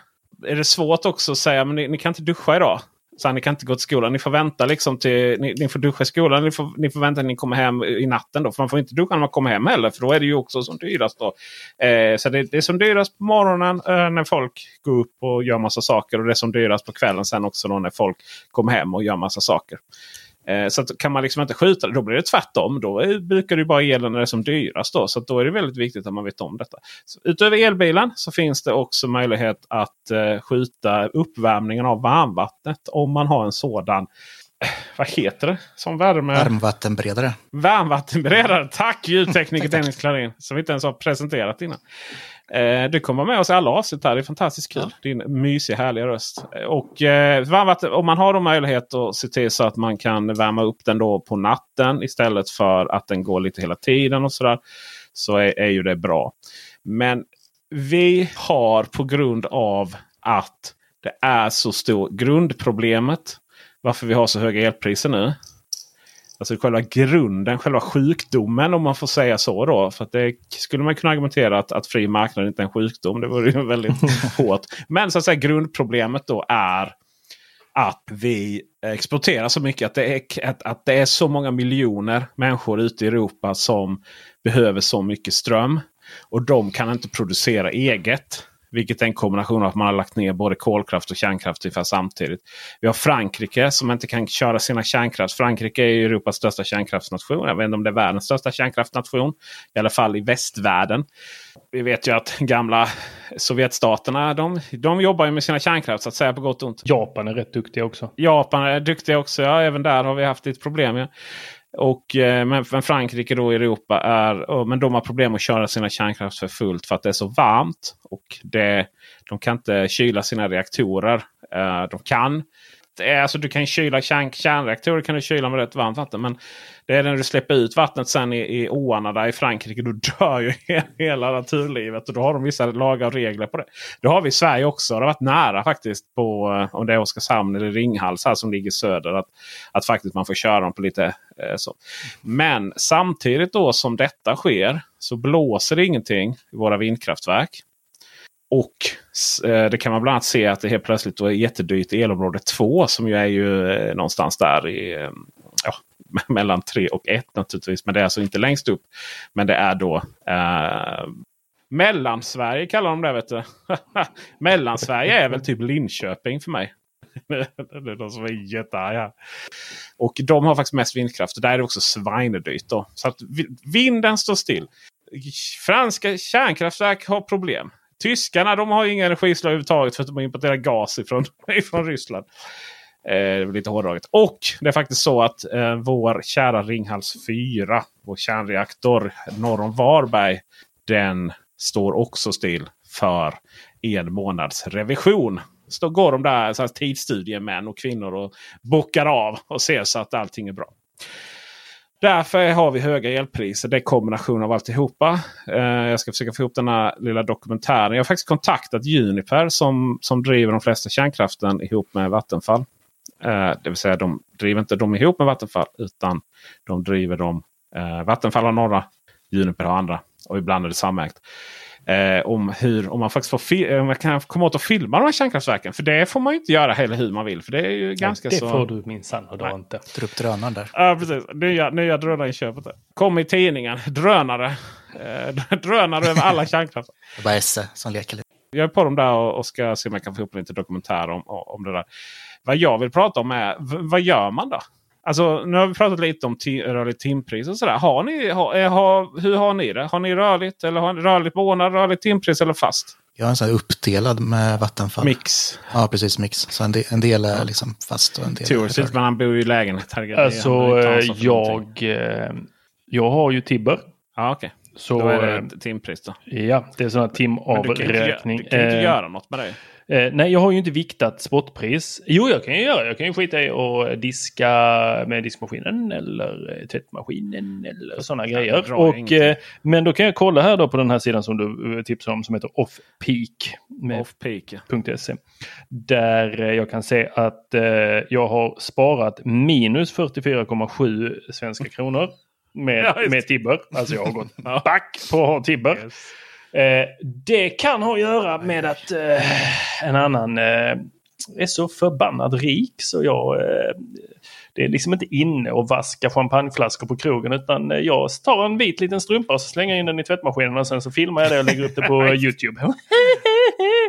Är det svårt också att säga men ni, ni kan inte duscha idag. Så här, ni kan inte gå till skolan. Ni får vänta liksom till ni, ni får duscha i skolan. Ni får, ni får vänta tills ni kommer hem i natten. Då. För man får inte duscha när man kommer hem heller. För då är det ju också som dyrast. Då. Eh, så det, det är som dyrast på morgonen eh, när folk går upp och gör massa saker. Och det är som dyrast på kvällen sen också då när folk kommer hem och gör massa saker. Eh, så kan man liksom inte skjuta det, då blir det tvärtom. Då brukar det ju bara elen när det är som dyrast. Då, så då är det väldigt viktigt att man vet om detta. Så utöver elbilen så finns det också möjlighet att eh, skjuta uppvärmningen av varmvattnet. Om man har en sådan, eh, vad heter det? Som värme... Varmvattenberedare. Varmvattenberedare. [laughs] Tack ljudtekniker Dennis Klarin. Som vi inte ens har presenterat innan. Eh, du kommer med oss i alla avsnitt här. Det är fantastiskt kul. Din mysiga härliga röst. Och eh, om man har då möjlighet att se till så att man kan värma upp den då på natten istället för att den går lite hela tiden och sådär. Så är, är ju det bra. Men vi har på grund av att det är så stor grundproblemet varför vi har så höga elpriser nu. Alltså själva grunden, själva sjukdomen om man får säga så. då. För det skulle man kunna argumentera att, att fri marknad inte är en sjukdom. Det vore ju väldigt [laughs] hårt. Men så att säga grundproblemet då är att vi exporterar så mycket. Att det, är, att, att det är så många miljoner människor ute i Europa som behöver så mycket ström. Och de kan inte producera eget. Vilket är en kombination av att man har lagt ner både kolkraft och kärnkraft ungefär samtidigt. Vi har Frankrike som inte kan köra sina kärnkraft. Frankrike är Europas största kärnkraftsnation. Jag vet inte om det är världens största kärnkraftsnation. I alla fall i västvärlden. Vi vet ju att gamla Sovjetstaterna de, de jobbar ju med sina kärnkraft så att säga på gott och ont. Japan är rätt duktiga också. Japan är duktiga också. Ja, även där har vi haft ett problem. Ja. Och, eh, men, men Frankrike då i Europa är, men de har problem att köra sina kärnkraft för fullt för att det är så varmt. Och det, de kan inte kyla sina reaktorer. Eh, de kan Eh, alltså du kan kyla kärn, kärnreaktorer kan du kyla med rätt varmt vatten. Men det är när du släpper ut vattnet sen i, i åarna där i Frankrike. Då [laughs] dör ju hela naturlivet. Och då har de vissa lagar och regler på det. Det har vi i Sverige också. Det har varit nära faktiskt på eh, om det är Oskarshamn eller Ringhals här som ligger söder. Att, att faktiskt man får köra dem på lite eh, så. Men samtidigt då som detta sker så blåser det ingenting i våra vindkraftverk. Och eh, det kan man bland annat se att det helt plötsligt då är jättedyrt i elområde 2 som ju är ju eh, någonstans där i eh, ja, [laughs] mellan 3 och 1 naturligtvis. Men det är alltså inte längst upp. Men det är då eh, Mellansverige kallar de det. Vet du. [laughs] Mellansverige är väl typ Linköping för mig. [laughs] det är de som är jättearga. Och de har faktiskt mest vindkraft. Och där är det också svinedyrt. Då. Så att vinden står still. Franska kärnkraftverk har problem. Tyskarna de har inga energislag överhuvudtaget för att de importerar gas ifrån, [laughs] ifrån Ryssland. Eh, det blir lite hårdraget. Och det är faktiskt så att eh, vår kära Ringhals 4, vår kärnreaktor norr om Varberg, den står också still för en månads revision. Så går de där så här, tidsstudier män och kvinnor och bockar av och ser så att allting är bra. Därför har vi höga elpriser. Det är kombination av alltihopa. Eh, jag ska försöka få ihop den här lilla dokumentären. Jag har faktiskt kontaktat Juniper som, som driver de flesta kärnkraften ihop med Vattenfall. Eh, det vill säga de driver inte dem ihop med Vattenfall utan de driver dem. Eh, Vattenfall har några, Juniper har andra och ibland är det samägt eh, om hur om man faktiskt får om man kan komma åt att filma de här kärnkraftverken. För det får man ju inte göra heller hur man vill. För det är ju ganska det så... får du minsann och då inte. Dra upp drönaren där. Ja precis. Nya, nya drönarinköpet. Kom i tidningen. Drönare. Eh, [laughs] drönare över alla kärnkraftverk. Det är bara Esse som leker lite. Jag är på dem där och ska se om jag kan få ihop lite dokumentär om, om det där. Vad jag vill prata om är vad gör man då? Alltså, nu har vi pratat lite om rörligt timpris och sådär. Har ni, har, eh, har, hur har ni det? Har ni rörligt eller har ni rörligt månad, rörligt timpris eller fast? Jag har en sån här uppdelad med Vattenfall. Mix. Ja, precis. Mix. Så en del, en del är liksom fast och en del Teoretiskt, är men han bor ju i lägenhet. Alltså, jag, eh, jag har ju Tibber. Ja, okej. Okay. Så, då är det ett timpris då? Ja, det är sån här timavräkning. Du kan ju inte, inte göra något med det. Eh, nej, jag har ju inte viktat spotpris. Jo, jag kan ju göra. Jag kan ju skita i att diska med diskmaskinen eller tvättmaskinen eller sådana grejer. Och, eh, men då kan jag kolla här då på den här sidan som du eh, tipsade om som heter Offpeak. Offpeak.se. Där eh, jag kan se att eh, jag har sparat minus 44,7 svenska kronor med, ja, med Tibber. Alltså jag har gått [laughs] back på att ha Tibber. Yes. Eh, det kan ha att göra med att eh, en annan eh, är så förbannad rik så jag... Eh, det är liksom inte inne och vaska champagneflaskor på krogen utan eh, jag tar en vit liten strumpa och så slänger in den i tvättmaskinen och sen så filmar jag det och lägger upp det på [laughs] Youtube.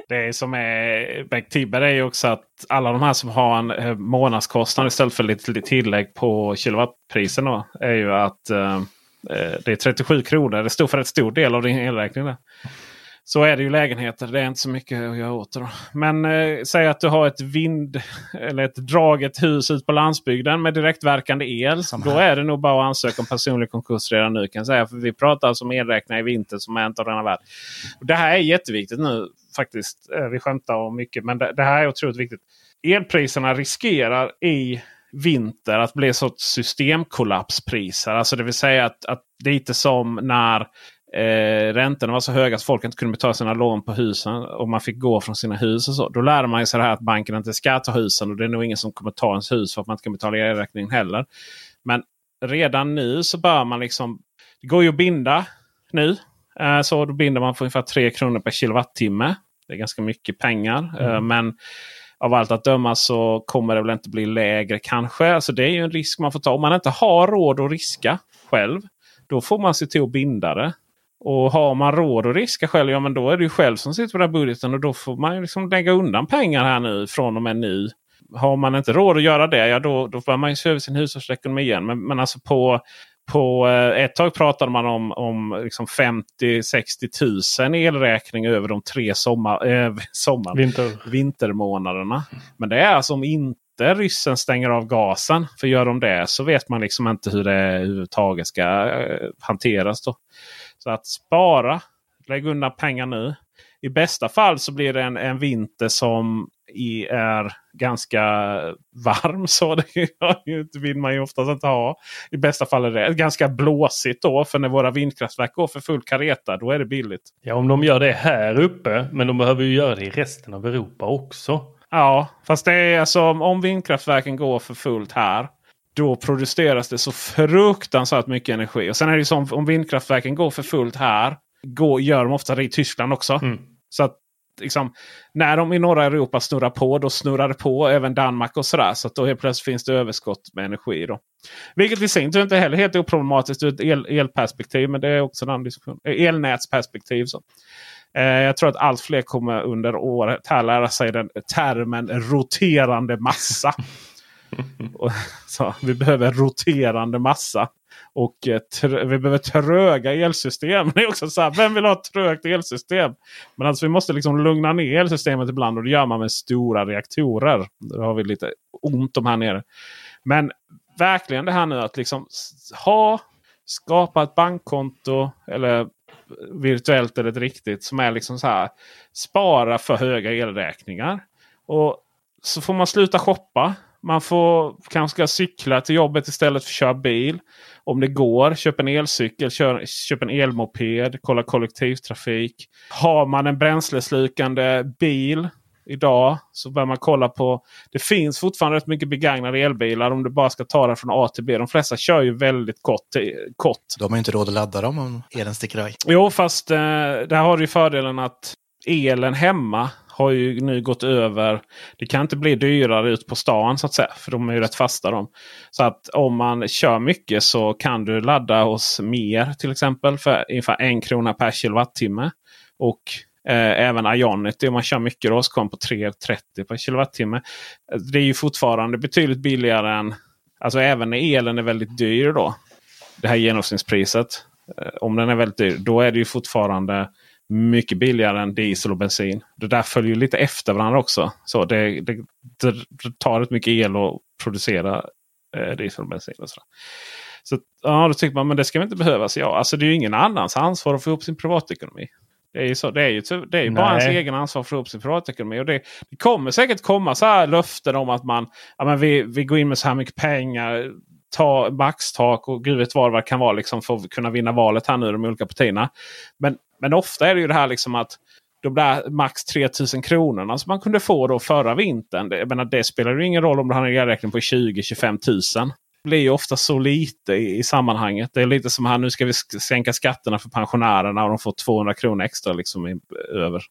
det som är Beck Tibber är ju också att alla de här som har en månadskostnad istället för lite tillägg på kilowattprisen då, är ju att det är 37 kronor. Det står för en stor del av din elräkning. Där. Så är det ju lägenheter. Det är inte så mycket att göra åt det. Då. Men eh, säg att du har ett vind [laughs] eller ett draget hus ut på landsbygden med direktverkande el. Då är det nog bara att ansöka om personlig konkurs redan nu. kan säga. För vi pratar alltså om elräkningar i vinter som är inte av denna värld. Det här är jätteviktigt nu faktiskt. Eh, vi skämtar om mycket men det, det här är otroligt viktigt. Elpriserna riskerar i vinter att bli sorts systemkollapspriser. Alltså det vill säga att, att lite som när eh, räntorna var så höga att folk inte kunde betala sina lån på husen. Och man fick gå från sina hus. och så. Då lärde man sig det här att banken inte ska ta husen. Och det är nog ingen som kommer ta ens hus för att man inte kan betala elräkningen heller. Men redan nu så bör man liksom... Det går ju att binda nu. Eh, så då binder man för ungefär 3 kronor per kilowattimme. Det är ganska mycket pengar. Eh, Mm. men av allt att döma så kommer det väl inte bli lägre kanske. Alltså det är ju en risk man får ta. Om man inte har råd att riska själv. Då får man se till att binda det. Och har man råd att riska själv, ja men då är det ju själv som sitter på den här budgeten. Och då får man ju liksom lägga undan pengar här nu från och med nu. Har man inte råd att göra det, ja då, då får man ju se över sin hushållsekonomi igen. Men, men alltså på, på eh, ett tag pratade man om, om liksom 50-60 000 elräkning över de tre sommar, eh, [laughs] sommar, Vinter. vintermånaderna. Men det är alltså om inte ryssen stänger av gasen. För gör de det så vet man liksom inte hur det överhuvudtaget ska eh, hanteras. Då. Så att spara, lägg undan pengar nu. I bästa fall så blir det en, en vinter som i, är ganska varm. Så det vill man ju oftast inte ha. I bästa fall är det ganska blåsigt då. För när våra vindkraftverk går för full kareta då är det billigt. Ja, om de gör det här uppe, men de behöver ju göra det i resten av Europa också. Ja, fast det är alltså om- vindkraftverken går för fullt här. Då produceras det så fruktansvärt mycket energi. Och sen är det ju som om vindkraftverken går för fullt här. Går, gör de ofta det i Tyskland också. Så att liksom, när de i norra Europa snurrar på, då snurrar det på även Danmark och sådär. Så att då helt plötsligt finns det överskott med energi. Då. Vilket i sin tur inte heller är helt oproblematiskt ur ett el, elperspektiv. Men det är också en annan diskussion. Eh, elnätsperspektiv. Så. Eh, jag tror att allt fler kommer under året här lära sig den termen roterande massa. [laughs] Och, [laughs] så, vi behöver roterande massa. Och eh, vi behöver tröga elsystem. Det är också så här, vem vill ha ett trögt elsystem? Men alltså vi måste liksom lugna ner elsystemet ibland. Och det gör man med stora reaktorer. Då har vi lite ont om här nere. Men verkligen det här nu att liksom ha, skapa ett bankkonto. Eller virtuellt eller ett riktigt. Som är liksom så här. Spara för höga elräkningar. Och så får man sluta shoppa. Man får kanske cykla till jobbet istället för att köra bil. Om det går, köp en elcykel, kör, köp en elmoped, kolla kollektivtrafik. Har man en bränsleslukande bil idag så bör man kolla på. Det finns fortfarande rätt mycket begagnade elbilar om du bara ska ta det från A till B. De flesta kör ju väldigt kort. kort. De har inte råd att ladda dem om elen sticker iväg. Jo, fast eh, där har du ju fördelen att elen hemma har ju nu gått över. Det kan inte bli dyrare ut på stan så att säga. För de är ju rätt fasta de. Så att om man kör mycket så kan du ladda hos mer till exempel för ungefär en krona per kilowattimme. Och eh, även Ionity om man kör mycket då så kommer på 3,30 per kilowattimme. Det är ju fortfarande betydligt billigare än Alltså även när elen är väldigt dyr då. Det här genomsnittspriset. Eh, Om den är väldigt dyr. Då är det ju fortfarande mycket billigare än diesel och bensin. Det där följer lite efter varandra också. Så det, det, det tar rätt mycket el att producera eh, diesel och bensin. Och sådär. Så ja, då tycker man men det ska väl inte behövas. Ja, alltså det är ju ingen annans ansvar att få ihop sin privatekonomi. Det är ju, så, det är ju, ty- det är ju bara ens egen ansvar för att få ihop sin privatekonomi. Och det, det kommer säkert komma så här löften om att man ja, men vi, vi går in med så här mycket pengar. Ta maxtak och gud vet vad det kan vara liksom, för att kunna vinna valet här nu de olika partierna. Men, men ofta är det ju det här liksom att de där max 3000 kronorna som man kunde få då förra vintern. Det, jag menar, det spelar ju ingen roll om du har en elräkning på 20-25 tusen. Det blir ju ofta så lite i, i sammanhanget. Det är lite som här nu ska vi sänka skatterna för pensionärerna och de får 200 kronor extra liksom i, över.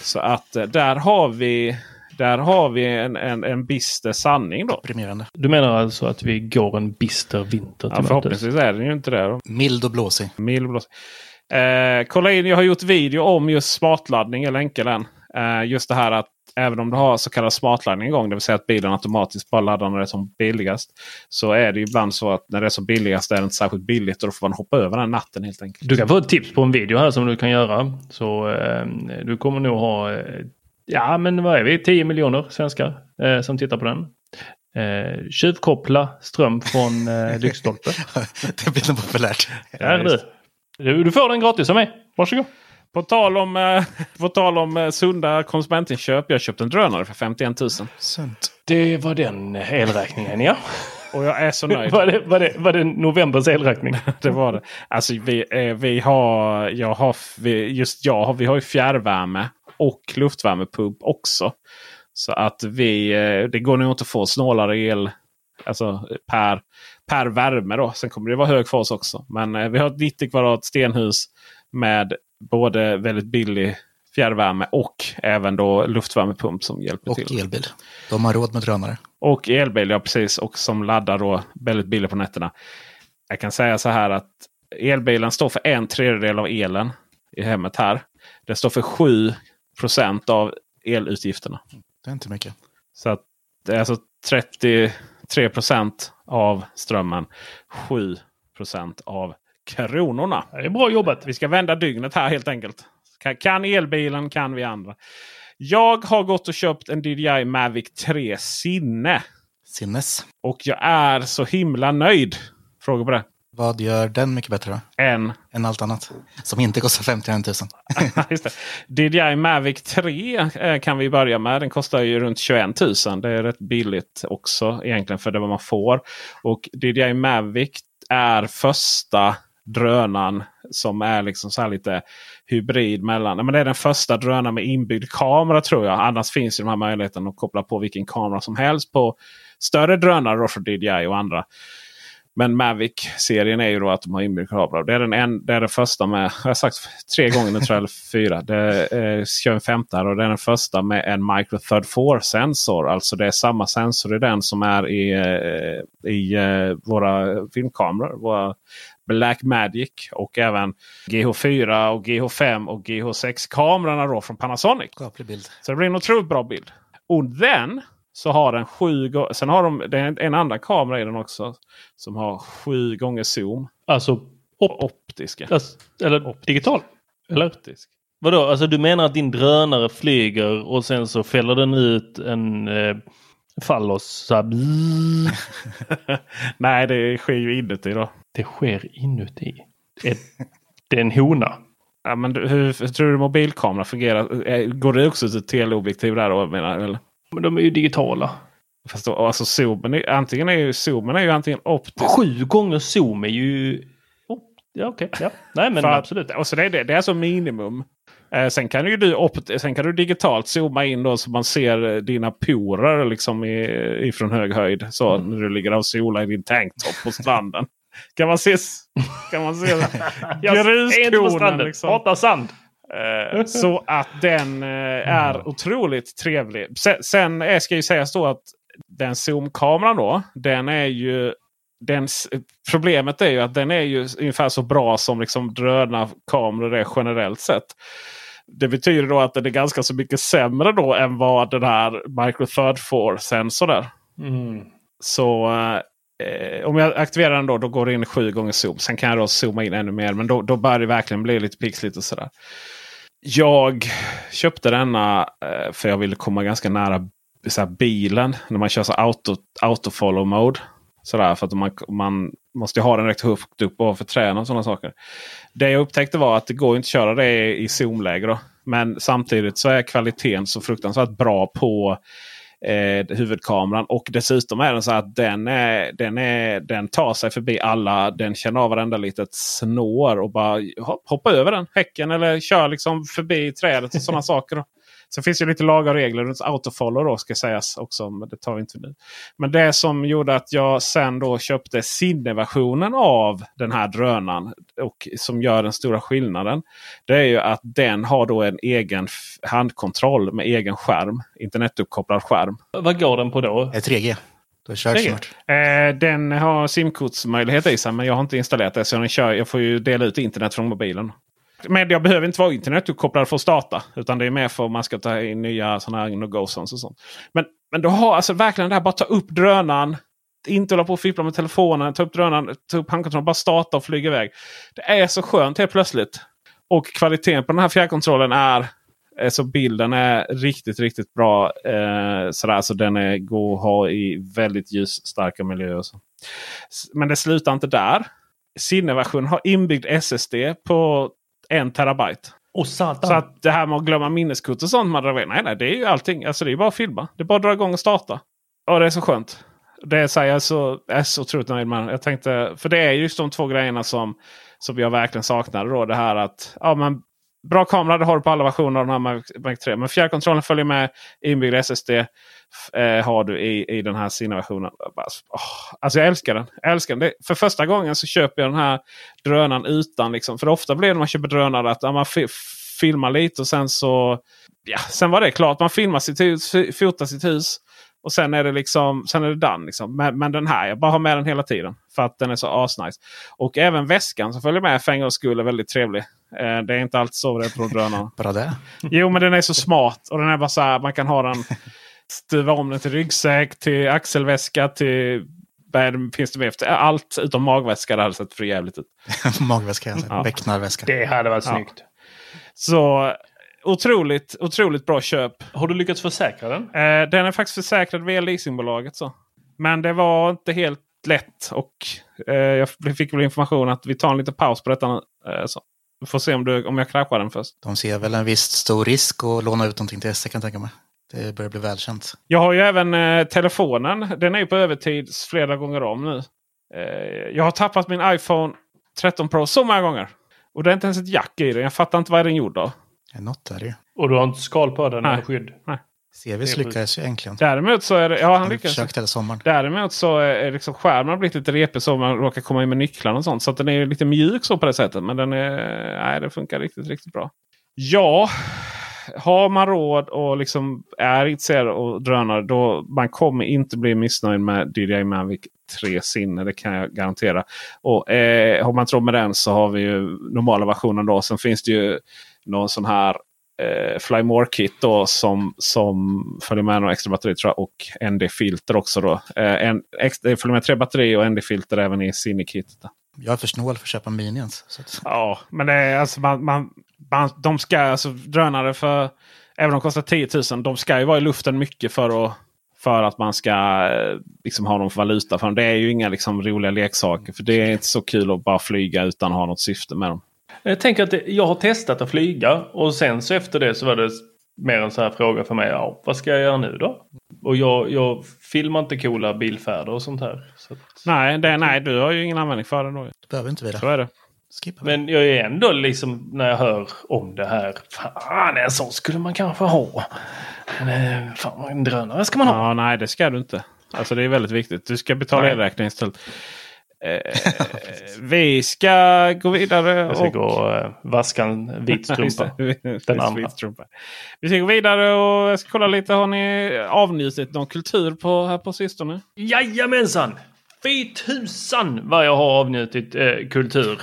Så att eh, där har vi, där har vi en, en, en bister sanning då. Deprimerande. Du menar alltså att vi går en bister vinter till Ja, förhoppningsvis är den ju inte det. Då. Mild och blåsig. Mild blås. Eh, kolla in, jag har gjort video om just smartladdning. Jag länkar den. Eh, just det här att även om du har så kallad smartladdning igång, det vill säga att bilen automatiskt bara laddar när det är som billigast. Så är det ju ibland så att när det är som billigast är det inte särskilt billigt och då får man hoppa över den natten helt enkelt. Du kan få ett tips på en video här som du kan göra. Så eh, du kommer nog ha, eh, ja men vad är vi, 10 miljoner svenskar eh, som tittar på den. Eh, tjuvkoppla ström från eh, lyktstolpe. [laughs] det blir nog populärt. Där är du. Du. Du får den gratis av mig. Varsågod. På tal om, eh, [laughs] på tal om eh, sunda konsumentinköp. Jag köpte en drönare för 51 000. Sunt. Det var den elräkningen ja. [laughs] Och jag är så nöjd. var, det, var, det, var det novembers elräkning? [laughs] det var det. Alltså vi, eh, vi har, jag har, vi, just jag har, vi har ju fjärrvärme och luftvärmepump också. Så att vi, eh, det går nog inte att få snålare el alltså per, per värme. Då. Sen kommer det vara hög oss också. Men eh, vi har ett 90 kvadrat stenhus med både väldigt billig fjärrvärme och även då luftvärmepump som hjälper och till. Och elbil. De har råd med drönare. Och elbil, ja precis. Och som laddar då väldigt billigt på nätterna. Jag kan säga så här att elbilen står för en tredjedel av elen i hemmet här. Det står för 7% av elutgifterna. Det är inte mycket. Så att det är alltså 33% av strömmen. 7% av kronorna. Det är bra jobbat. Vi ska vända dygnet här helt enkelt. Kan elbilen kan vi andra. Jag har gått och köpt en DJI Mavic 3 Sinne. Sinnes. Och jag är så himla nöjd. Fråga på det. Vad gör den mycket bättre då? Än? Än allt annat. Som inte kostar 51 000. [laughs] Just det. DJI Mavic 3 eh, kan vi börja med. Den kostar ju runt 21 000. Det är rätt billigt också egentligen för det vad man får. Och DJI Mavic är första drönaren som är liksom så lite hybrid mellan. Men det är den första drönaren med inbyggd kamera tror jag. Annars finns ju de här möjligheten att koppla på vilken kamera som helst på större drönare från DJI och andra. Men Mavic-serien är ju då att de har inbyggd kamera. Det är den, en, det är den första med, jag har sagt tre gånger nu tror jag, eller fyra. Det är, kör en femte här och det är den första med en Micro Third 4 sensor. Alltså det är samma sensor i den som är i, eh, i uh, våra filmkameror. Våra Blackmagic och även GH4 och GH5 och GH6 kamerorna då från Panasonic. Bild. Så det blir en otroligt bra bild. Och den så har den sju Sen har de det är en andra kamera i den också. Som har sju gånger zoom. Alltså op optiska. Alltså, eller Optisk. digital? Eller? Optisk. Vadå? Alltså du menar att din drönare flyger och sen så fäller den ut en eh, fallos? Så här, [laughs] Nej, det sker ju inuti då. Det sker inuti? Ett, det är en hona? Ja, men hur, hur tror du mobilkamera fungerar? Eh, går det också till teleobjektiv där då? Menar, eller? Men de är ju digitala. Fast då, alltså zoomen är, antingen är ju zoomen är ju antingen optisk. Sju gånger zoom är ju... Oh, ja okej. Okay, ja. Nej men [laughs] För, absolut. Och så det, är det, det är alltså minimum. Eh, sen, kan ju du opt, sen kan du digitalt zooma in då så man ser dina porer liksom i, ifrån hög höjd. Så mm. när du ligger och solar i din tanktop på stranden. Kan man se, kan man se [laughs] gruskonen? Liksom. Hata sand. Eh, så att den eh, är otroligt trevlig. Sen, sen är, ska ju sägas då att den zoomkameran då. Den är ju den, problemet är ju att den är ju ungefär så bra som liksom drönarkameror är generellt sett. Det betyder då att den är ganska så mycket sämre då än vad den här Micro Third 4 sensorn är. Mm. Så eh, om jag aktiverar den då, då går det in sju gånger zoom. Sen kan jag då zooma in ännu mer. Men då, då börjar det verkligen bli lite pixligt och sådär. Jag köpte denna eh, för jag ville komma ganska nära så bilen. När man kör så auto, autofollow mode. Sådär, för att man, man måste ha den rätt högt upp ovanför träna och sådana saker. Det jag upptäckte var att det går inte att köra det i zoomläge. Men samtidigt så är kvaliteten så fruktansvärt bra på eh, huvudkameran. Och dessutom är den så att den, är, den, är, den tar sig förbi alla. Den känner av varenda litet snår och bara hoppar över den häcken eller kör liksom förbi trädet och sådana [laughs] saker. Sen finns det lite lagar och regler runt autofollow då ska sägas också. Men det tar vi inte nu. Men det som gjorde att jag sen då köpte sinneversionen av den här drönaren. Och som gör den stora skillnaden. Det är ju att den har då en egen handkontroll med egen skärm. Internetuppkopplad skärm. Vad går den på då? 3G. Du har kört snart. Eh, den har simkortsmöjlighet i sig men jag har inte installerat det. Så den kör, jag får ju dela ut internet från mobilen. Men jag behöver inte vara internetuppkopplad för att starta. Utan det är mer för att man ska ta in nya sådana här no och sånt. Men, men du har alltså verkligen det här bara ta upp drönaren. Inte hålla på och fippla med telefonen. Ta upp drönaren, ta upp handkontrollen, bara starta och flyga iväg. Det är så skönt helt plötsligt. Och kvaliteten på den här fjärrkontrollen är så bilden är riktigt, riktigt bra. Eh, sådär, så den är god att ha i väldigt ljusstarka miljöer. Så. Men det slutar inte där. Cineversionen har inbyggd SSD på en terabyte. Och satan. Så att det här med att glömma minneskort och sånt. Man drar nej, nej, det är ju allting. Alltså det är bara att filma. Det är bara att dra igång och starta. Och det är så skönt. Det är jag så, är så otroligt nöjd med. Jag tänkte, för det är just de två grejerna som, som jag verkligen saknade. Då. Det här att ja, men bra kamera, det har du på alla versioner av den här Mac 3. Men fjärrkontrollen följer med. Inbyggd SSD eh, har du i, i den här Sina-versionen. Oh, alltså jag älskar den. Jag älskar den. Det, för första gången så köper jag den här drönaren utan. Liksom, för ofta blir det när man köper drönare att ja, man filmar lite och sen så... Ja, sen var det klart. Man filmar sitt hus, fotar sitt hus. Och sen är det liksom sen är det done. Liksom. Men, men, den här, jag bara har med den hela tiden. För att den är så asnice. Och även väskan som följer med för en gångs skull är väldigt trevlig. Eh, det är inte alltid så det är på drönaren. [laughs] Bara det? Jo men den är så smart. Och den är bara så här, man kan ha den stuva om den till ryggsäck, till axelväska, till vad finns det mer? Allt utom magväska. Det hade sett för jävligt ut. [laughs] magväska, alltså. ja. becknarväska. Det hade varit snyggt. Ja. Så otroligt, otroligt bra köp. Har du lyckats försäkra den? Eh, den är faktiskt försäkrad via leasingbolaget. Så. Men det var inte helt lätt. Och eh, jag fick väl information att vi tar en liten paus på detta. Eh, så. Vi får se om, du, om jag kraschar den först. De ser väl en viss stor risk att låna ut någonting till SE kan jag tänka mig. Det börjar bli välkänt. Jag har ju även eh, telefonen. Den är ju på övertid flera gånger om nu. Eh, jag har tappat min iPhone 13 Pro så många gånger. Och det är inte ens ett jack i den. Jag fattar inte vad den gjord av. Något är det ju. Och du har inte skal på den Nej. eller skydd? Nej. CVs lyckades ju äntligen. Däremot så är det... Ja, han lyckades. försökt hela sommaren. Däremot så är liksom skärmen blivit lite repig så man råkar komma in med nycklarna och sånt. Så den är lite mjuk så på det sättet. Men den är... Nej, det funkar riktigt, riktigt bra. Ja, har man råd och liksom är intresserad av drönare. Då man kommer inte bli missnöjd med DJI Mavic 3 Sinne. Det kan jag garantera. Och eh, Har man inte råd med den så har vi ju normala versionen då. Sen finns det ju någon sån här eh, Fly More Kit då, som, som följer med några extra batteri tror jag, och ND-filter också. Då. Eh, en, extra, det följer med tre batteri och ND-filter även i Cine-kit. Jag är för snål för att köpa minions. Så att... Ja, men det är alltså man, man, man, de ska alltså drönare för även om de kostar 10 000. De ska ju vara i luften mycket för att för att man ska eh, liksom, ha någon valuta för dem. Det är ju inga liksom, roliga leksaker. För det är inte så kul att bara flyga utan att ha något syfte med dem. Jag tänker att det, jag har testat att flyga och sen så efter det så var det mer en så här fråga för mig. Ja, vad ska jag göra nu då? Och jag, jag filmar inte coola bilfärder och sånt här. Så att... nej, det, nej, du har ju ingen användning för det då. Det behöver inte vi det. Så är det. Skippa Men jag är ändå liksom när jag hör om det här. Fan, en sån skulle man kanske ha. Men, fan, en drönare ska man ha. Ja, nej, det ska du inte. Alltså det är väldigt viktigt. Du ska betala elräkningen istället. Eh, vi ska gå vidare. Jag ska och... gå och eh, vaska en vit [laughs] strumpa. [laughs] Den andra. Vi ska gå vidare och jag ska kolla lite. Har ni avnjutit någon kultur på, här på sistone? Jajamensan! Fy tusan vad jag har avnjutit eh, kultur.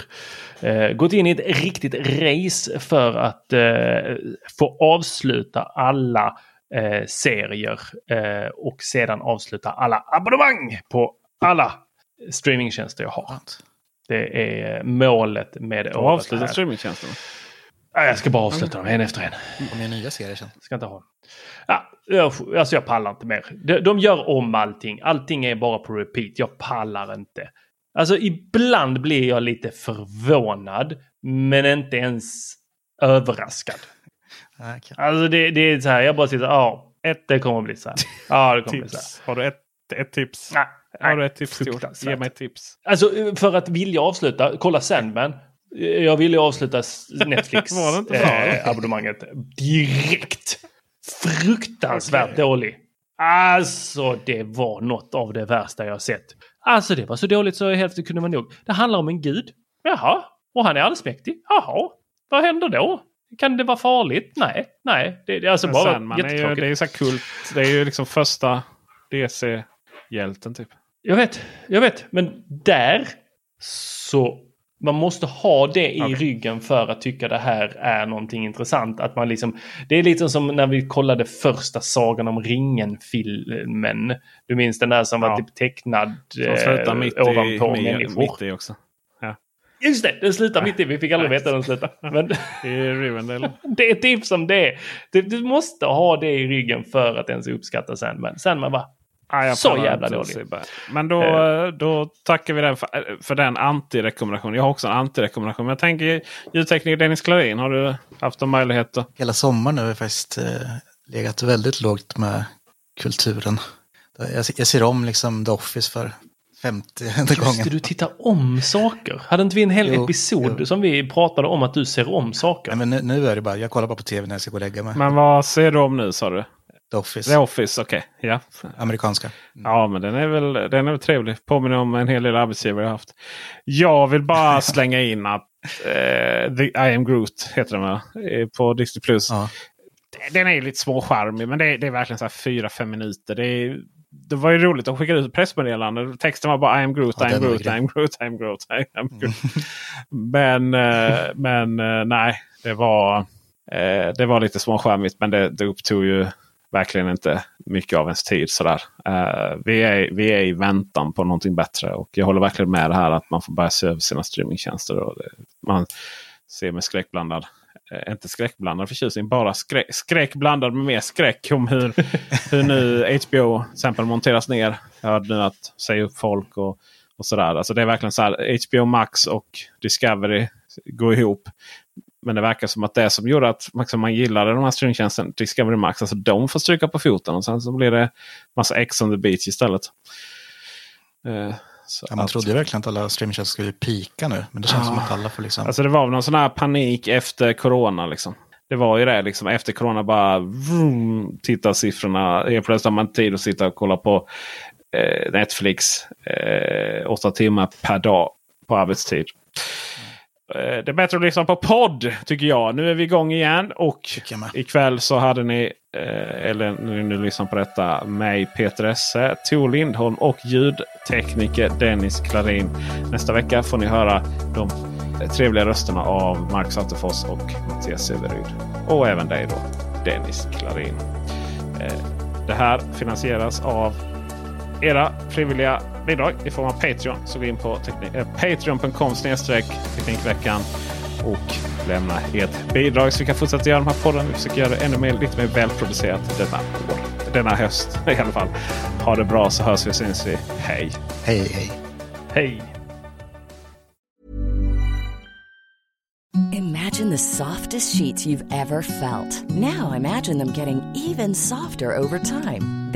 Eh, gått in i ett riktigt race för att eh, få avsluta alla eh, serier eh, och sedan avsluta alla abonnemang på alla streamingtjänster jag har. Det är målet med året. Avsluta streamingtjänsterna? Jag ska bara avsluta dem en efter en. Om jag nya serier sen. Ska inte ha. Ja, jag, alltså jag pallar inte mer. De, de gör om allting. Allting är bara på repeat. Jag pallar inte. Alltså ibland blir jag lite förvånad. Men inte ens överraskad. Okay. Alltså det, det, är så här. Jag bara sitter. Ja, ett, det kommer att bli så här. Ja, det kommer tips. bli så här. Har du ett, ett tips? Nej. Har du ett tips? Ge mig ett tips. Alltså för att vilja avsluta. Kolla Sandman. Jag ville avsluta Netflix [laughs] eh, direkt. Fruktansvärt okay. dålig. Alltså det var något av det värsta jag sett. Alltså det var så dåligt så hälften kunde man nog. Det handlar om en gud. Jaha, och han är allsmäktig. Jaha, vad händer då? Kan det vara farligt? Nej, nej. Det, det är alltså Men bara Sandman är ju, Det är ju så kult. Det är ju liksom första DC-hjälten typ. Jag vet, jag vet. Men där så man måste ha det i okay. ryggen för att tycka det här är någonting intressant. Att man liksom, det är lite som när vi kollade första Sagan om ringen-filmen. Du minns den där som ja. var typ tecknad eh, mitt ovanpå i, människor. Mitt i också. Ja. Just det, den slutar mitt i. Vi fick aldrig veta hur den slutar. Men [laughs] [laughs] det är typ som det Du, du måste ha det i ryggen för att ens uppskatta Sandman. Sandman var Ah, så jävla dålig. Men då, uh. då tackar vi den för, för den antirekommendationen. Jag har också en antirekommendation. Men jag tänker ljudtekniker Dennis Klarin. Har du haft en möjlighet? Att... Hela sommaren har jag faktiskt eh, legat väldigt lågt med kulturen. Jag, jag ser om liksom The Office för 50 [laughs] Just gången. det, du tittar om saker. Hade inte vi en hel Jo, episod jo. som vi pratade om att du ser om saker? Nej, men nu, nu är det bara, jag kollar bara på tv när jag ska gå och lägga mig. Men vad ser du om nu sa du? The Office. The Office, okej. Ja. Amerikanska. ja, men den är, väl, den är väl trevlig. Påminner om en hel del arbetsgivare jag haft. Jag vill bara [laughs] slänga in att eh, The, I am Groot heter den va? Eh, På Disney+. Plus. Ja. Den är lite småcharmig men det är, det är verkligen så här fyra, fem minuter. Det, är, det var ju roligt att skicka ut pressmeddelande. Texten var bara I am Groot, Ja, I am Groot, I am Groot, I am Groot. I am Groot. men eh, men eh, nej, det var, det var lite småskärmigt men det, det upptog ju verkligen inte mycket av ens tid. Sådär. Uh, vi, är, vi är i väntan på någonting bättre och jag håller verkligen med det här att man får börja se över sina streamingtjänster. Och det, man ser med skräckblandad uh, inte skräckblandad förtjusning, bara skräck, skräck blandad med mer skräck om hur, hur nu HBO till exempel monteras ner. Jag hörde nu att säga upp folk och, och sådär. Alltså det är verkligen så här HBO Max och Discovery går ihop. Men det verkar som att det som gjorde att liksom, man gillade de här streamingtjänsten Discovery Max, alltså de får stryka på foten. Och sen så blir det massa X on the beach istället. Så Ja, man att- trodde ju verkligen att alla streamingtjänster skulle pika nu. Men det känns Ja. som att alla får liksom... Alltså det var någon sån här panik efter corona. Liksom. Det var ju det liksom. Efter corona bara vroom, tittarsiffrorna. Helt plötsligt har man tid att sitta och kolla på eh, Netflix eh, åtta timmar per dag på arbetstid. Eh, Det är bättre att lyssna på podd tycker jag. Nu är vi igång igen och ikväll så hade ni, eh, eller ni nu lyssnar på detta, mig Peter Esse, Tor Lindholm och ljudtekniker Dennis Klarin. Nästa vecka får ni höra de trevliga rösterna av Marcus Attefors och Mattias Severyd. Och även dig då, Dennis Klarin. Eh, Det här finansieras av era frivilliga bidrag i form av Patreon. Så gå in på teknik- eh, patreon.com Teknikveckan och lämna ert bidrag så vi kan fortsätta göra de här podden. Vi försöker göra det ännu mer, lite mer välproducerat denna år. Denna höst [laughs] i alla fall. Ha det bra så hörs vi och syns vi. Hej! Hej, hej. Hej! Imagine the softest sheets you've ever felt. Now imagine them getting even softer over time.